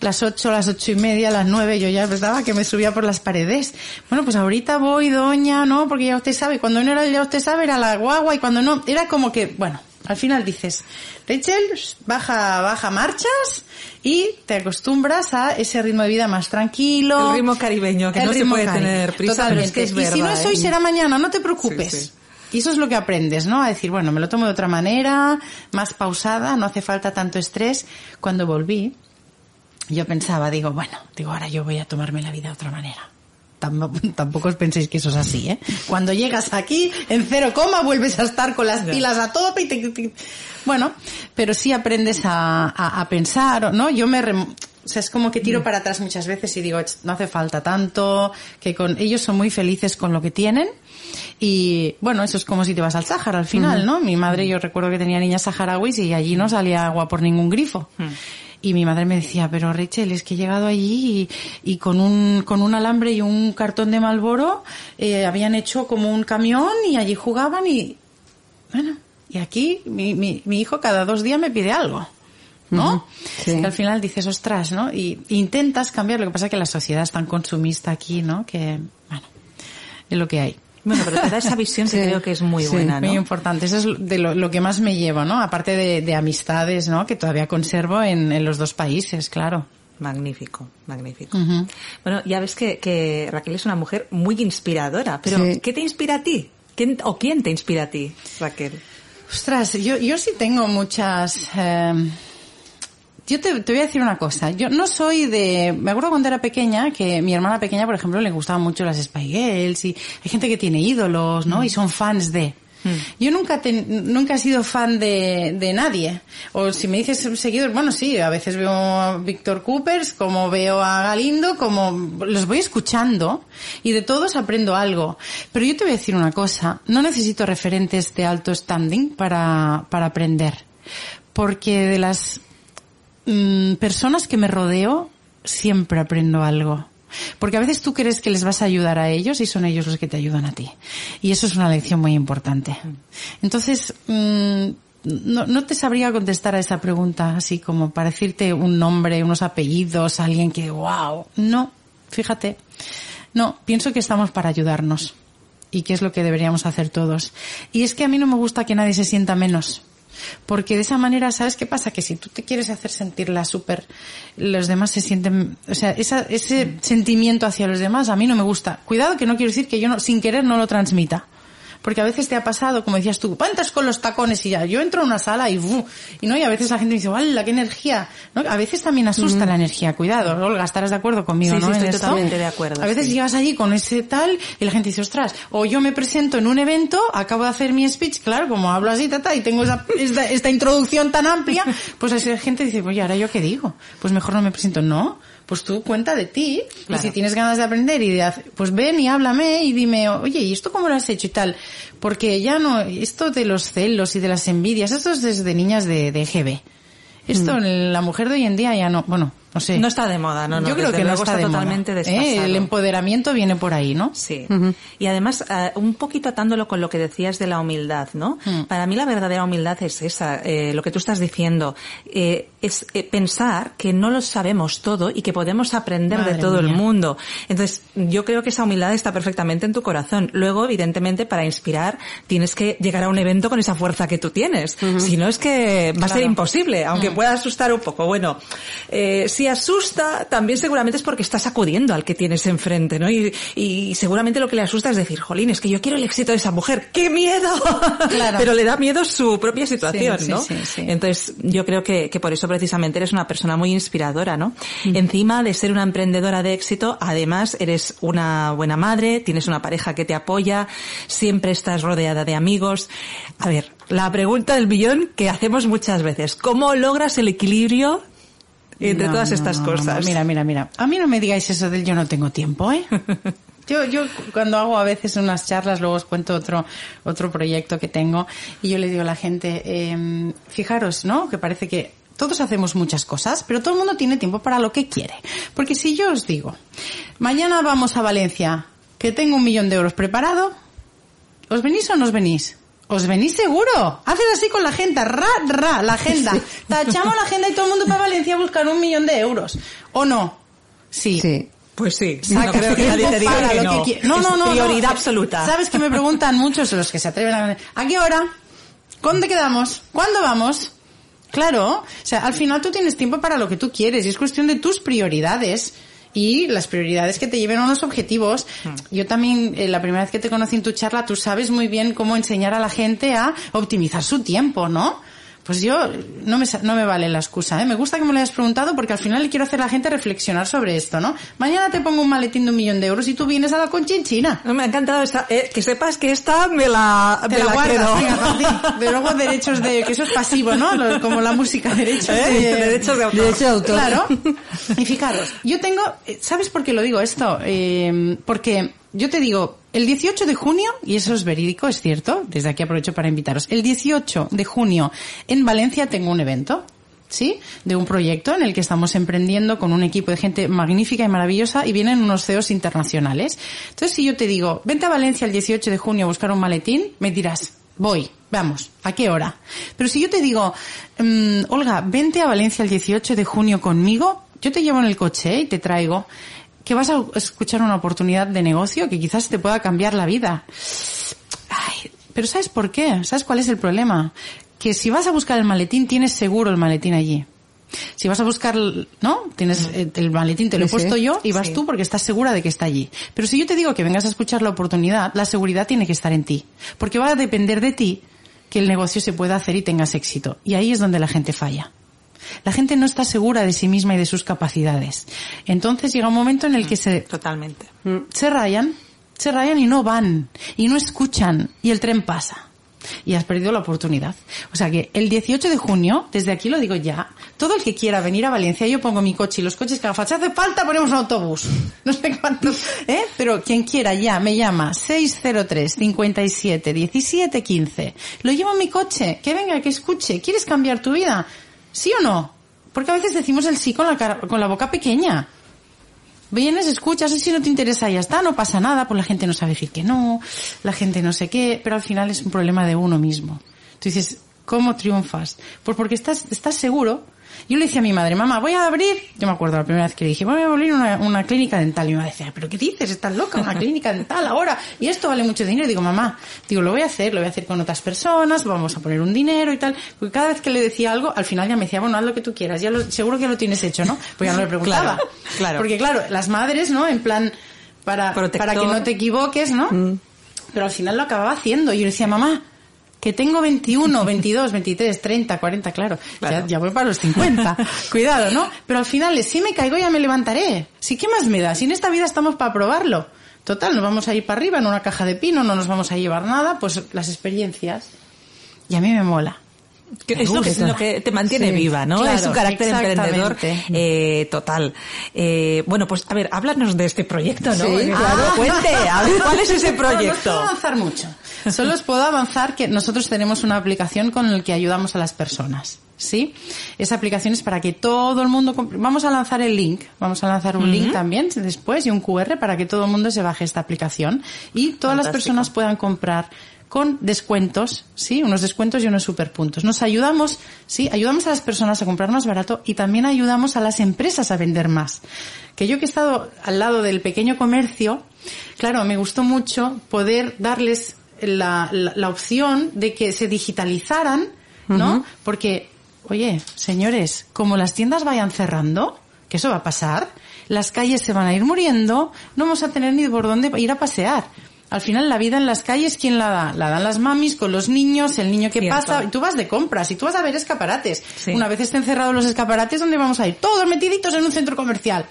Las 8, las ocho y media, las 9, yo ya pensaba que me subía por las paredes. Bueno, pues ahorita voy, doña, ¿no? Porque ya usted sabe, cuando no era ya usted sabe, era la guagua, y cuando no, era como que, bueno, al final dices, Rachel, baja, baja marchas y te acostumbras a ese ritmo de vida más tranquilo. El ritmo caribeño, que no se puede tener prisa, Totalmente. Es y si no es hoy, ¿eh? será mañana, no te preocupes. Y eso es lo que aprendes, ¿no? A decir, bueno, me lo tomo de otra manera, más pausada, no hace falta tanto estrés. Cuando volví, yo pensaba, digo, bueno, digo, ahora yo voy a tomarme la vida de otra manera. Tampoco os penséis que eso es así, ¿eh? Cuando llegas aquí, en cero coma, vuelves a estar con las pilas a tope y te... Bueno, pero sí aprendes a, a, pensar, ¿no? Yo me... o sea, es como que tiro mm. para atrás muchas veces y digo, no hace falta tanto, que con ellos son muy felices con lo que tienen y bueno, eso es como si te vas al Sáhara al final, ¿no? Mi madre, yo recuerdo que tenía niñas saharauis y allí no salía agua por ningún grifo. Y mi madre me decía, pero Rachel, es que he llegado allí y, con, un, con un alambre y un cartón de Malboro eh, habían hecho como un camión y allí jugaban y... Bueno, y aquí mi, mi, mi hijo cada dos días me pide algo. ¿no? Que al final dices, ostras, ¿no? Y, intentas cambiar, lo que pasa es que la sociedad es tan consumista aquí, ¿no? Que, bueno, es lo que hay. Bueno, pero te da esa visión que creo que es muy buena, Muy importante. Eso es de lo, que más me llevo, ¿no? Aparte de, amistades, ¿no? Que todavía conservo en, los dos países, claro. Magnífico, magnífico. Bueno, ya ves que, Raquel es una mujer muy inspiradora, pero ¿qué te inspira a ti? ¿Quién, ¿O quién te inspira a ti, Raquel? Ostras, yo, yo sí tengo muchas... Eh, yo te, te voy a decir una cosa. Yo no soy de... Me acuerdo cuando era pequeña que mi hermana pequeña, por ejemplo, le gustaban mucho las Spy Girls y hay gente que tiene ídolos, ¿no? Y son fans de... Yo nunca te- nunca he sido fan de, de nadie. O si me dices seguidor, bueno, sí, a veces veo a Víctor Coopers, como veo a Galindo, como los voy escuchando y de todos aprendo algo. Pero yo te voy a decir una cosa, no necesito referentes de alto standing para, para aprender. Porque de las mm, personas que me rodeo, siempre aprendo algo. Porque a veces tú crees que les vas a ayudar a ellos y son ellos los que te ayudan a ti. Y eso es una lección muy importante. Entonces, mm, no, no te sabría contestar a esa pregunta así como para decirte un nombre, unos apellidos, alguien que, wow. No, fíjate. No, pienso que estamos para ayudarnos. Y que es lo que deberíamos hacer todos. Y es que a mí no me gusta que nadie se sienta menos. Porque de esa manera, ¿sabes qué pasa? Que si tú te quieres hacer sentirla súper, los demás se sienten, o sea, esa, ese sentimiento hacia los demás a mí no me gusta. Cuidado que no quiero decir que yo no, sin querer no lo transmita. Porque a veces te ha pasado, como decías tú, entras con los tacones y ya. Yo entro a una sala y y no, y a veces la gente dice, ¡hala, qué energía! ¿No? A veces también asusta la energía, cuidado. Olga, estarás de acuerdo conmigo, Sí, ¿no? sí, estoy esto? totalmente de acuerdo, A veces sí. llegas allí con ese tal y la gente dice, ostras, o yo me presento en un evento, acabo de hacer mi speech, claro, como hablo así, tata, y tengo esa- esta, esta introducción tan amplia, pues esa gente dice, oye, ahora yo qué digo, pues mejor no me presento. No, pues tú cuenta de ti, Claro. y si tienes ganas de aprender y de hacer, pues ven y háblame y dime, oye, ¿y esto cómo lo has hecho y tal? Porque ya no, esto de los celos y de las envidias, esto es desde niñas de, de GB. Esto, en la mujer de hoy en día ya no, bueno, no sé. No está de moda, no, no. Yo creo que no está, de moda. totalmente ¿Eh? desfasado. El empoderamiento viene por ahí, ¿no? Sí. Y además, eh, un poquito atándolo con lo que decías de la humildad, ¿no? Mm. Para mí la verdadera humildad es esa, eh, lo que tú estás diciendo, eh, es eh, pensar que no lo sabemos todo y que podemos aprender Madre de todo el mundo. Entonces, yo creo que esa humildad está perfectamente en tu corazón. Luego, evidentemente, para inspirar, tienes que llegar a un evento con esa fuerza que tú tienes. Si no, es que va a ser imposible, aunque pueda asustar un poco. Bueno, eh, si asusta, también seguramente es porque estás acudiendo al que tienes enfrente, ¿no? Y, y seguramente lo que le asusta es decir, jolín, es que yo quiero el éxito de esa mujer. ¡Qué miedo! Claro. Pero le da miedo su propia situación, sí, ¿no? sí, sí. Entonces, yo creo que, que por eso precisamente eres una persona muy inspiradora, ¿no? Encima de ser una emprendedora de éxito, además eres una buena madre, tienes una pareja que te apoya, siempre estás rodeada de amigos. A ver, la pregunta del millón que hacemos muchas veces, ¿cómo logras el equilibrio entre No, todas no, estas no, cosas? Mira, mira, mira. A mí no me digáis eso del yo no tengo tiempo, ¿eh? Yo, yo cuando hago a veces unas charlas, luego os cuento otro, otro proyecto que tengo, y yo le digo a la gente, eh, fijaros, ¿no? Que parece que todos hacemos muchas cosas, pero todo el mundo tiene tiempo para lo que quiere. Porque si yo os digo, mañana vamos a Valencia, que tengo un millón de euros preparado, ¿os venís o no os venís? ¿Os venís seguro? Haces así con la agenda, ra, ra, la agenda. Tachamos la agenda y todo el mundo para Valencia a buscar un millón de euros. ¿O no? Sí. Sí. Pues sí, Saca no creo que nadie te tiempo diga para que lo no. que qui- no, no, Es no, no. prioridad absoluta. Sabes que me preguntan muchos los que se atreven a... ¿A qué hora? ¿Dónde quedamos? ¿Cuándo vamos? Claro, o sea, al final tú tienes tiempo para lo que tú quieres y es cuestión de tus prioridades y las prioridades que te lleven a unos objetivos. Yo también, eh, la primera vez que te conocí en tu charla, tú sabes muy bien cómo enseñar a la gente a optimizar su tiempo, ¿no? Pues yo, no me, sa- no me vale la excusa, ¿eh? Me gusta que me lo hayas preguntado porque al final le quiero hacer a la gente reflexionar sobre esto, ¿no? Mañana te pongo un maletín de un millón de euros y tú vienes a la conchinchina. No, Me ha encantado esta, eh, que sepas que esta me la, Te me la guardas, venga. De luego derechos de, que eso es pasivo, ¿no? Lo- Como la música, derechos ¿Eh? de, Derechos de autor. Derecho de autor. Claro. Y fijaros, yo tengo, eh, ¿sabes por qué lo digo esto? Eh, porque yo te digo, el 18 de junio, y eso es verídico, es cierto, desde aquí aprovecho para invitaros, el 18 de junio en Valencia tengo un evento. ¿Sí? De un proyecto en el que estamos emprendiendo con un equipo de gente magnífica y maravillosa y vienen unos CEOs internacionales. Entonces, si yo te digo, vente a Valencia el 18 de junio a buscar un maletín, me dirás, voy, vamos, ¿a qué hora? Pero si yo te digo, mm, Olga, vente a Valencia el 18 de junio conmigo, yo te llevo en el coche ¿eh? y te traigo, que vas a escuchar una oportunidad de negocio que quizás te pueda cambiar la vida. Ay, pero ¿sabes por qué? ¿Sabes cuál es el problema? Que si vas a buscar el maletín, tienes seguro el maletín allí. Si vas a buscar, ¿no? Tienes eh, el maletín, te lo he puesto yo y vas Sí. tú porque estás segura de que está allí. Pero si yo te digo que vengas a escuchar la oportunidad, la seguridad tiene que estar en ti. Porque va a depender de ti que el negocio se pueda hacer y tengas éxito. Y ahí es donde la gente falla. La gente no está segura de sí misma y de sus capacidades. Entonces llega un momento en el que se, Totalmente. se rayan, se rayan y no van, y no escuchan, y el tren pasa. Y has perdido la oportunidad. O sea que el 18 de junio, desde aquí lo digo ya, todo el que quiera venir a Valencia, yo pongo mi coche y los coches que haga falta, hace falta ponemos un autobús. No sé cuántos, ¿eh? Pero quien quiera ya, me llama 603 57 17 15. Lo llevo en mi coche, que venga, que escuche. ¿Quieres cambiar tu vida? ¿Sí o no? Porque a veces decimos el sí con la, cara- con la boca pequeña. Vienes, escuchas, y si no te interesa ya está, no pasa nada, pues la gente no sabe decir que no, la gente no sé qué, pero al final es un problema de uno mismo. Tú dices, ¿cómo triunfas? Pues porque estás, estás seguro. Yo le decía a mi madre, mamá, voy a abrir, yo me acuerdo la primera vez que le dije, voy a abrir una, una clínica dental. Y mi mamá decía, ¿pero qué dices? Estás loca, una clínica dental ahora. Y esto vale mucho dinero. Y digo, mamá, digo, lo voy a hacer, lo voy a hacer con otras personas, vamos a poner un dinero y tal. Porque cada vez que le decía algo, al final ya me decía, bueno, haz lo que tú quieras, ya lo, seguro que ya lo tienes hecho, ¿no? Pues ya no le preguntaba. Claro, claro. Porque claro, las madres, ¿no? En plan, para, Protector. para que no te equivoques, ¿no? Pero al final lo acababa haciendo. Y yo le decía, mamá, que tengo 21, 22, 23, 30, 40, claro. Claro. Ya, ya voy para los 50. Cuidado, ¿no? Pero al final, si me caigo ya me levantaré. Sí, ¿qué más me da? Si en esta vida estamos para probarlo. Total, nos vamos a ir para arriba en una caja de pino, no nos vamos a llevar nada, pues las experiencias. Y a mí me mola. Que es lo que, lo que te mantiene Sí, viva, ¿no? claro, es un carácter emprendedor eh, total. Eh, bueno, pues a ver, háblanos de este proyecto, ¿no? Sí, Eh, claro. Cuente, a ver, ¿cuál es ese No, no os puedo proyecto? avanzar mucho. Solo os puedo avanzar que nosotros tenemos una aplicación con la que ayudamos a las personas. ¿Sí? Esa aplicación es para que todo el mundo... Vamos a lanzar el link. Vamos a lanzar un link también después y un QR para que todo el mundo se baje esta aplicación y todas las personas puedan comprar con descuentos, ¿sí? Unos descuentos y unos superpuntos. Nos ayudamos, ¿sí? Ayudamos a las personas a comprar más barato y también ayudamos a las empresas a vender más. Que yo que he estado al lado del pequeño comercio, claro, me gustó mucho poder darles la, la, la opción de que se digitalizaran, ¿no? Porque, oye, señores, como las tiendas vayan cerrando, que eso va a pasar, las calles se van a ir muriendo, no vamos a tener ni por dónde ir a pasear. Al final la vida en las calles, ¿quién la da? La dan las mamis con los niños, el niño que Cierto. pasa, y tú vas de compras y tú vas a ver escaparates. Sí. Una vez estén cerrados los escaparates, ¿dónde vamos a ir? Todos metiditos en un centro comercial.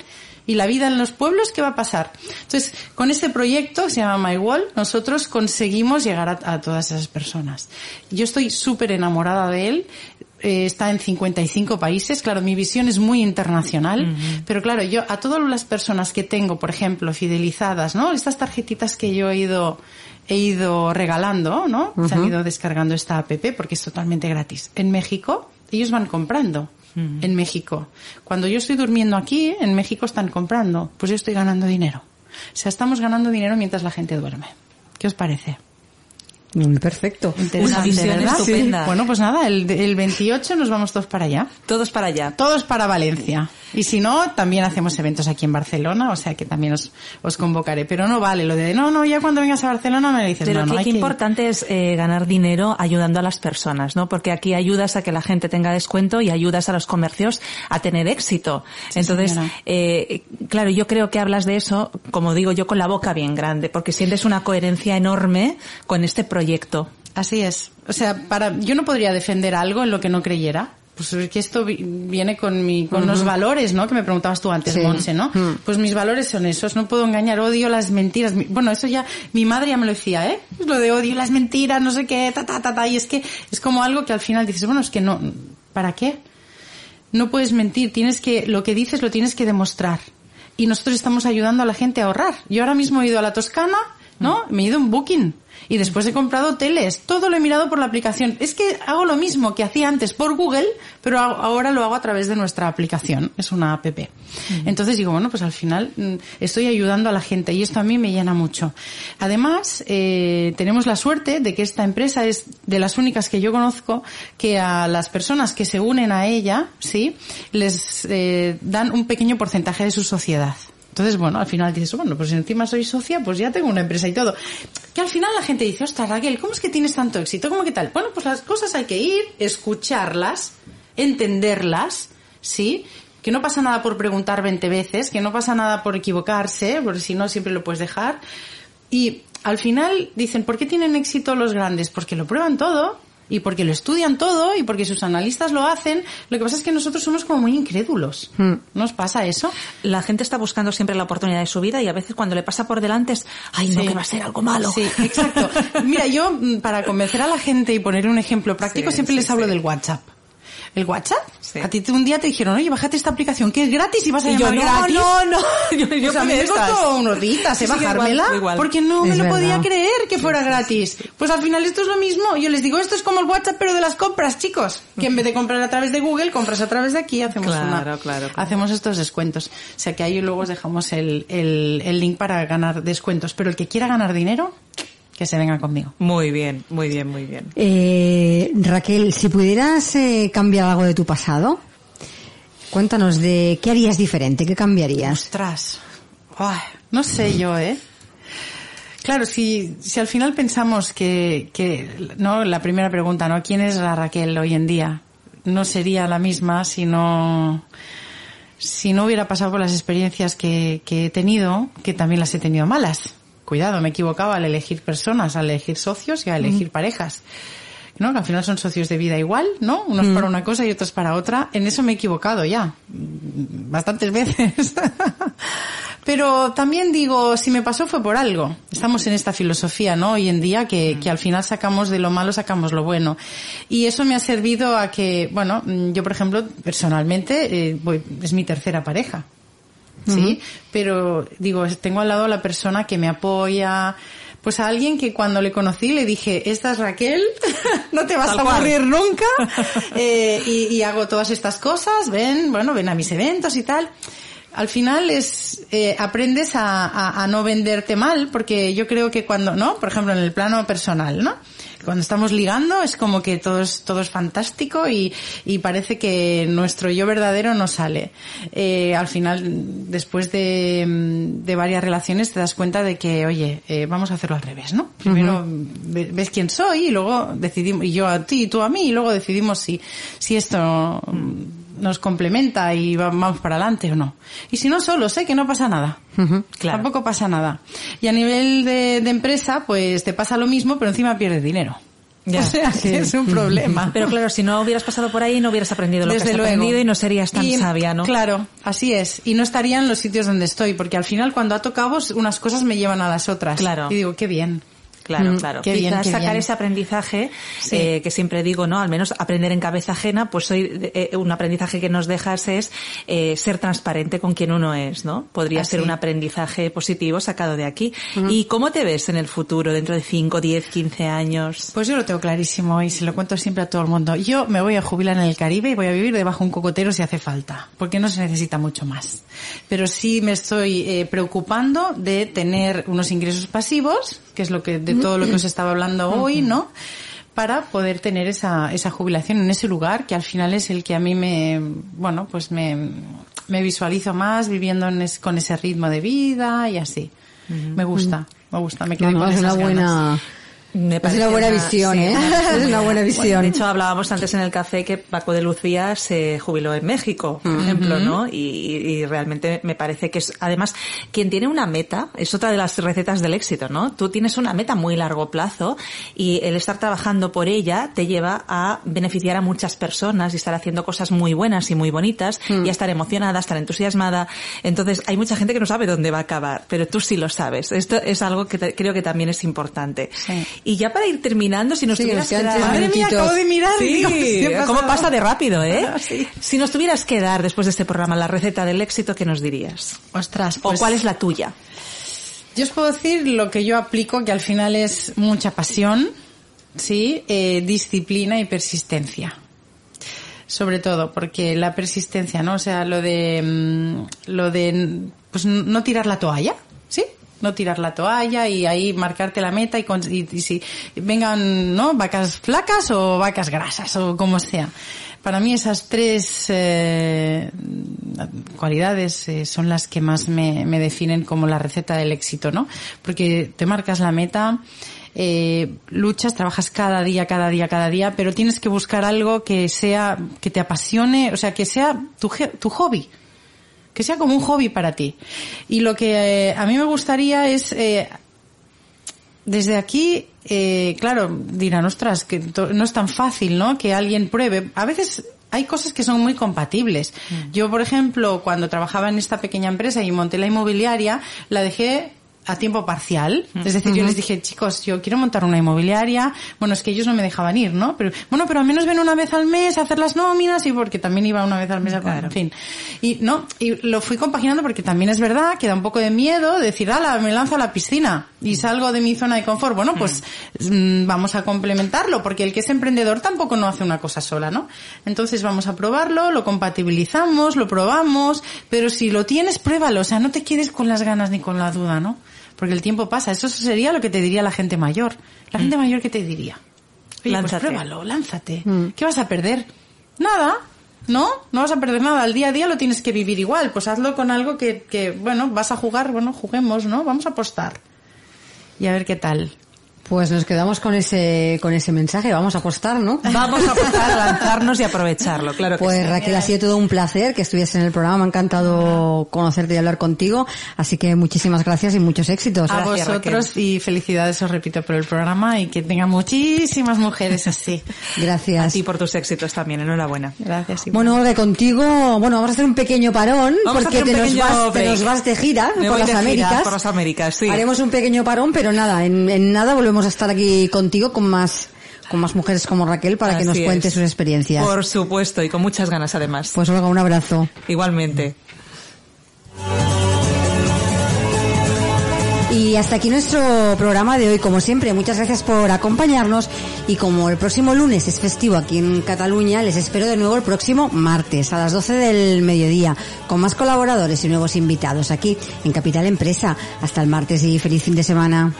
¿Y la vida en los pueblos qué va a pasar? Entonces, con este proyecto que se llama My Wall, nosotros conseguimos llegar a, a todas esas personas. Yo estoy súper enamorada de él. Eh, está en 55 países. Claro, mi visión es muy internacional. Pero claro, yo a todas las personas que tengo, por ejemplo, fidelizadas, ¿no? Estas tarjetitas que yo he ido he ido regalando, ¿no? Se han ido descargando esta app porque es totalmente gratis. En México, ellos van comprando. En México. Cuando yo estoy durmiendo aquí, en México están comprando. Pues yo estoy ganando dinero. O sea, estamos ganando dinero mientras la gente duerme. ¿Qué os parece? Mm, Perfecto. Interesante, visión ¿verdad? estupenda. Bueno, pues nada, el, el 28 nos vamos todos para allá. Todos para allá. Todos para Valencia. Y si no, también hacemos eventos aquí en Barcelona, o sea que también os, os convocaré. Pero no vale lo de, no, no, ya cuando vengas a Barcelona me dices, Pero no, no, qué, qué que ir". importante es eh, ganar dinero ayudando a las personas, ¿no? Porque aquí ayudas a que la gente tenga descuento y ayudas a los comercios a tener éxito. Sí, Entonces, eh, claro, yo creo que hablas de eso, como digo yo, con la boca bien grande, porque sientes una coherencia enorme con este proyecto. Así es. O sea, para, yo no podría defender algo en lo que no creyera. Pues es que esto vi- viene con mi, con los valores, ¿no? Que me preguntabas tú antes, Sí. Monse, ¿no? Pues mis valores son esos. No puedo engañar, odio las mentiras. Bueno, eso ya, mi madre ya me lo decía, ¿eh? Lo de odio las mentiras, no sé qué, ta, ta, ta, ta. Y es que es como algo que al final dices, bueno, es que no, ¿para qué? No puedes mentir, tienes que, lo que dices lo tienes que demostrar. Y nosotros estamos ayudando a la gente a ahorrar. Yo ahora mismo he ido a la Toscana, ¿no? Me he ido en Booking. Y después he comprado hoteles. Todo lo he mirado por la aplicación. Es que hago lo mismo que hacía antes por Google, pero ahora lo hago a través de nuestra aplicación. Es una app. Entonces digo, bueno, pues al final mm, estoy ayudando a la gente y esto a mí me llena mucho. Además, eh, tenemos la suerte de que esta empresa es de las únicas que yo conozco que a las personas que se unen a ella, sí, les eh, dan un pequeño porcentaje de su sociedad. Entonces, bueno, al final dices, bueno, pues encima soy socia, pues ya tengo una empresa y todo. Que al final la gente dice, ostras, Raquel, ¿cómo es que tienes tanto éxito? ¿Cómo que tal? Bueno, pues las cosas hay que ir, escucharlas, entenderlas, ¿sí? Que no pasa nada por preguntar 20 veces, que no pasa nada por equivocarse, porque si no siempre lo puedes dejar. Y al final dicen, ¿por qué tienen éxito los grandes? Porque lo prueban todo y porque lo estudian todo y porque sus analistas lo hacen. Lo que pasa es que nosotros somos como muy incrédulos. Hmm. ¿Nos pasa eso? La gente está buscando siempre la oportunidad de su vida y a veces cuando le pasa por delante es, ay, no, Sí. que va a ser algo malo. Sí, exacto. Mira, yo mm, para convencer a la gente y poner un ejemplo práctico Sí, siempre sí, les hablo del WhatsApp. ¿El WhatsApp? Sí. A ti un día te dijeron, oye, bájate esta aplicación que es gratis y vas a Y yo, llamar no, gratis. no, no. Yo, yo Pues a mí con me costó unos días, ¿eh? igual, bajármela, igual. porque no me lo podía creer que fuera gratis. Pues al final esto es lo mismo. Yo les digo, esto es como el WhatsApp, pero de las compras, chicos. Que en vez de comprar a través de Google, compras a través de aquí, hacemos Claro, una, claro, claro. hacemos estos descuentos. O sea que ahí luego os dejamos el, el, el link para ganar descuentos. Pero el que quiera ganar dinero, que se venga conmigo. Muy bien, muy bien, muy bien. Eh, Raquel, si pudieras eh, cambiar algo de tu pasado, cuéntanos de qué harías diferente, qué cambiarías. Ostras. No sé yo, ¿eh? Claro, si, si al final pensamos que, que, no, la primera pregunta, ¿no? ¿Quién es la Raquel hoy en día? No sería la misma si no, si no hubiera pasado por las experiencias que, que he tenido, que también las he tenido malas. Cuidado, me equivocaba al elegir personas, al elegir socios y al elegir parejas. ¿no? Que al final son socios de vida igual, ¿no? Unos para una cosa y otros para otra. En eso me he equivocado ya. mm, Bastantes veces. Pero también digo, si me pasó fue por algo. Estamos en esta filosofía, ¿no? Hoy en día que, que al final sacamos de lo malo, sacamos lo bueno. Y eso me ha servido a que, bueno, mm, yo por ejemplo, personalmente, eh, voy, es mi tercera pareja. ¿Sí? Pero digo, tengo al lado a la persona que me apoya, pues a alguien que cuando le conocí le dije, esta es Raquel, no te vas Tal a cual. aburrir nunca, eh, y, y hago todas estas cosas, ven, bueno, ven a mis eventos y tal. Al final es, eh, aprendes a, a- a no venderte mal, porque yo creo que cuando, ¿no? Por ejemplo, en el plano personal, ¿no? Cuando estamos ligando es como que todo es, todo es fantástico y, y parece que nuestro yo verdadero no sale. Eh, al final, después de, de varias relaciones te das cuenta de que, oye, eh, vamos a hacerlo al revés, ¿no? Primero ve- ves quién soy y luego decidimos, y yo a ti y tú a mí, y luego decidimos si, si esto mm, nos complementa y va- vamos para adelante o no. Y si no solo, sé que no pasa nada. Claro. Tampoco pasa nada. Y a nivel de, de empresa, pues te pasa lo mismo, pero encima pierdes dinero. Ya, o sea, que es un problema. Pero claro, si no hubieras pasado por ahí, no hubieras aprendido lo que has luego. aprendido y no serías tan Y, sabia, ¿no? Claro, así es. Y no estaría en los sitios donde estoy, porque al final cuando ato cabos, unas cosas me llevan a las otras. Claro. Y digo, qué bien. Claro, Mm, claro. qué bien, Quizás qué sacar bien. ese aprendizaje, Sí. eh, que siempre digo, ¿no? Al menos aprender en cabeza ajena, pues hoy eh, un aprendizaje que nos dejas es eh, ser transparente con quien uno es, ¿no? Podría Así. ser un aprendizaje positivo sacado de aquí. ¿Y cómo te ves en el futuro, dentro de 5, 10, 15 años? Pues yo lo tengo clarísimo y se lo cuento siempre a todo el mundo. Yo me voy a jubilar en el Caribe y voy a vivir debajo de un cocotero si hace falta, porque no se necesita mucho más. Pero sí me estoy eh, preocupando de tener unos ingresos pasivos, que es lo que de todo lo que os estaba hablando hoy, ¿no? Para poder tener esa, esa jubilación en ese lugar que al final es el que a mí me, bueno, pues me, me visualizo más viviendo en es- con ese ritmo de vida y así. Me gusta, me gusta, me quedé No, no, con es una esas ganas. Me es parece una buena visión, sí, ¿eh? Es una buena Bueno, visión. de hecho, hablábamos antes en el café que Paco de Lucía se jubiló en México, por ejemplo, ¿no? Y, y realmente me parece que es, además, quien tiene una meta, es otra de las recetas del éxito, ¿no? Tú tienes una meta muy largo plazo y el estar trabajando por ella te lleva a beneficiar a muchas personas y estar haciendo cosas muy buenas y muy bonitas y a estar emocionada, a estar entusiasmada. Entonces, hay mucha gente que no sabe dónde va a acabar, pero tú sí lo sabes. Esto es algo que te- creo que también es importante. Sí. Y ya para ir terminando, si nos Sí, tuvieras que dar- Madre mía, acabo de mirar y digo, ¿qué ha ¿cómo pasa de rápido, eh? Sí. Si nos tuvieras que dar después de este programa la receta del éxito, ¿qué nos dirías? Ostras, ¿O pues cuál es la tuya? yo os puedo decir lo que yo aplico, que al final es mucha pasión, sí, eh, disciplina y persistencia. Sobre todo, porque la persistencia, ¿no? O sea, lo de, mm, lo de, pues no tirar la toalla, ¿sí? No tirar la toalla y ahí marcarte la meta y, con- y- si vengan, ¿no? Vacas flacas o vacas grasas o como sea. Para mí esas tres eh, cualidades eh, son las que más me, me definen como la receta del éxito, ¿no? Porque te marcas la meta, eh, luchas, trabajas cada día, cada día, cada día, pero tienes que buscar algo que sea, que te apasione, o sea, que sea tu, tu hobby. Que sea como un hobby para ti. Y lo que eh, a mí me gustaría es, eh, desde aquí, eh, claro, dirán, ostras, que no es tan fácil, ¿no? Que alguien pruebe. A veces hay cosas que son muy compatibles. Yo, por ejemplo, cuando trabajaba en esta pequeña empresa y monté la inmobiliaria, la dejé a tiempo parcial. Es decir, yo les dije, chicos, yo quiero montar una inmobiliaria. Bueno, es que ellos no me dejaban ir, ¿no? Pero, bueno, pero al menos ven una vez al mes a hacer las nóminas y porque también iba una vez al mes a Claro. en fin. Y, no, y lo fui compaginando porque también es verdad que da un poco de miedo decir, ala, me lanzo a la piscina y salgo de mi zona de confort. Bueno, pues mm, vamos a complementarlo porque el que es emprendedor tampoco no hace una cosa sola, ¿no? Entonces vamos a probarlo, lo compatibilizamos, lo probamos, pero si lo tienes, pruébalo. O sea, no te quedes con las ganas ni con la duda, ¿no? Porque el tiempo pasa. Eso sería lo que te diría la gente mayor. La gente mayor, ¿qué te diría? Oye, Lánzate. pues pruébalo, lánzate. ¿Qué vas a perder? Nada. ¿No? No vas a perder nada. Al día a día lo tienes que vivir igual. Pues hazlo con algo que, que, bueno, vas a jugar, bueno, juguemos, ¿no? Vamos a apostar. Y a ver qué tal. Pues nos quedamos con ese, con ese mensaje. Vamos a apostar, ¿no? Vamos a apostar, lanzarnos y aprovecharlo, claro que Pues sí. Raquel, ha sido todo un placer que estuvieses en el programa. Me ha encantado conocerte y hablar contigo. Así que muchísimas gracias y muchos éxitos. a Gracias, vosotros y felicidades, os repito, por el programa y que tenga muchísimas mujeres así. A Gracias. ti por tus éxitos también, enhorabuena. Gracias. Bueno, Olga, contigo, bueno, vamos a hacer un pequeño parón Vamos a porque te nos, vas, te nos vas de gira Me por las de Américas. por las Américas, sí. Haremos un pequeño parón, pero nada, en, en nada volvemos a estar aquí contigo con más, con más mujeres como Raquel para que nos Así cuente es. sus experiencias. Por supuesto, y con muchas ganas además. Pues Olga, un abrazo. Igualmente. Y hasta aquí nuestro programa de hoy. Como siempre, muchas gracias por acompañarnos. Y como el próximo lunes es festivo aquí en Cataluña, les espero de nuevo el próximo martes a las 12 del mediodía con más colaboradores y nuevos invitados aquí en Capital Empresa. Hasta el martes y feliz fin de semana.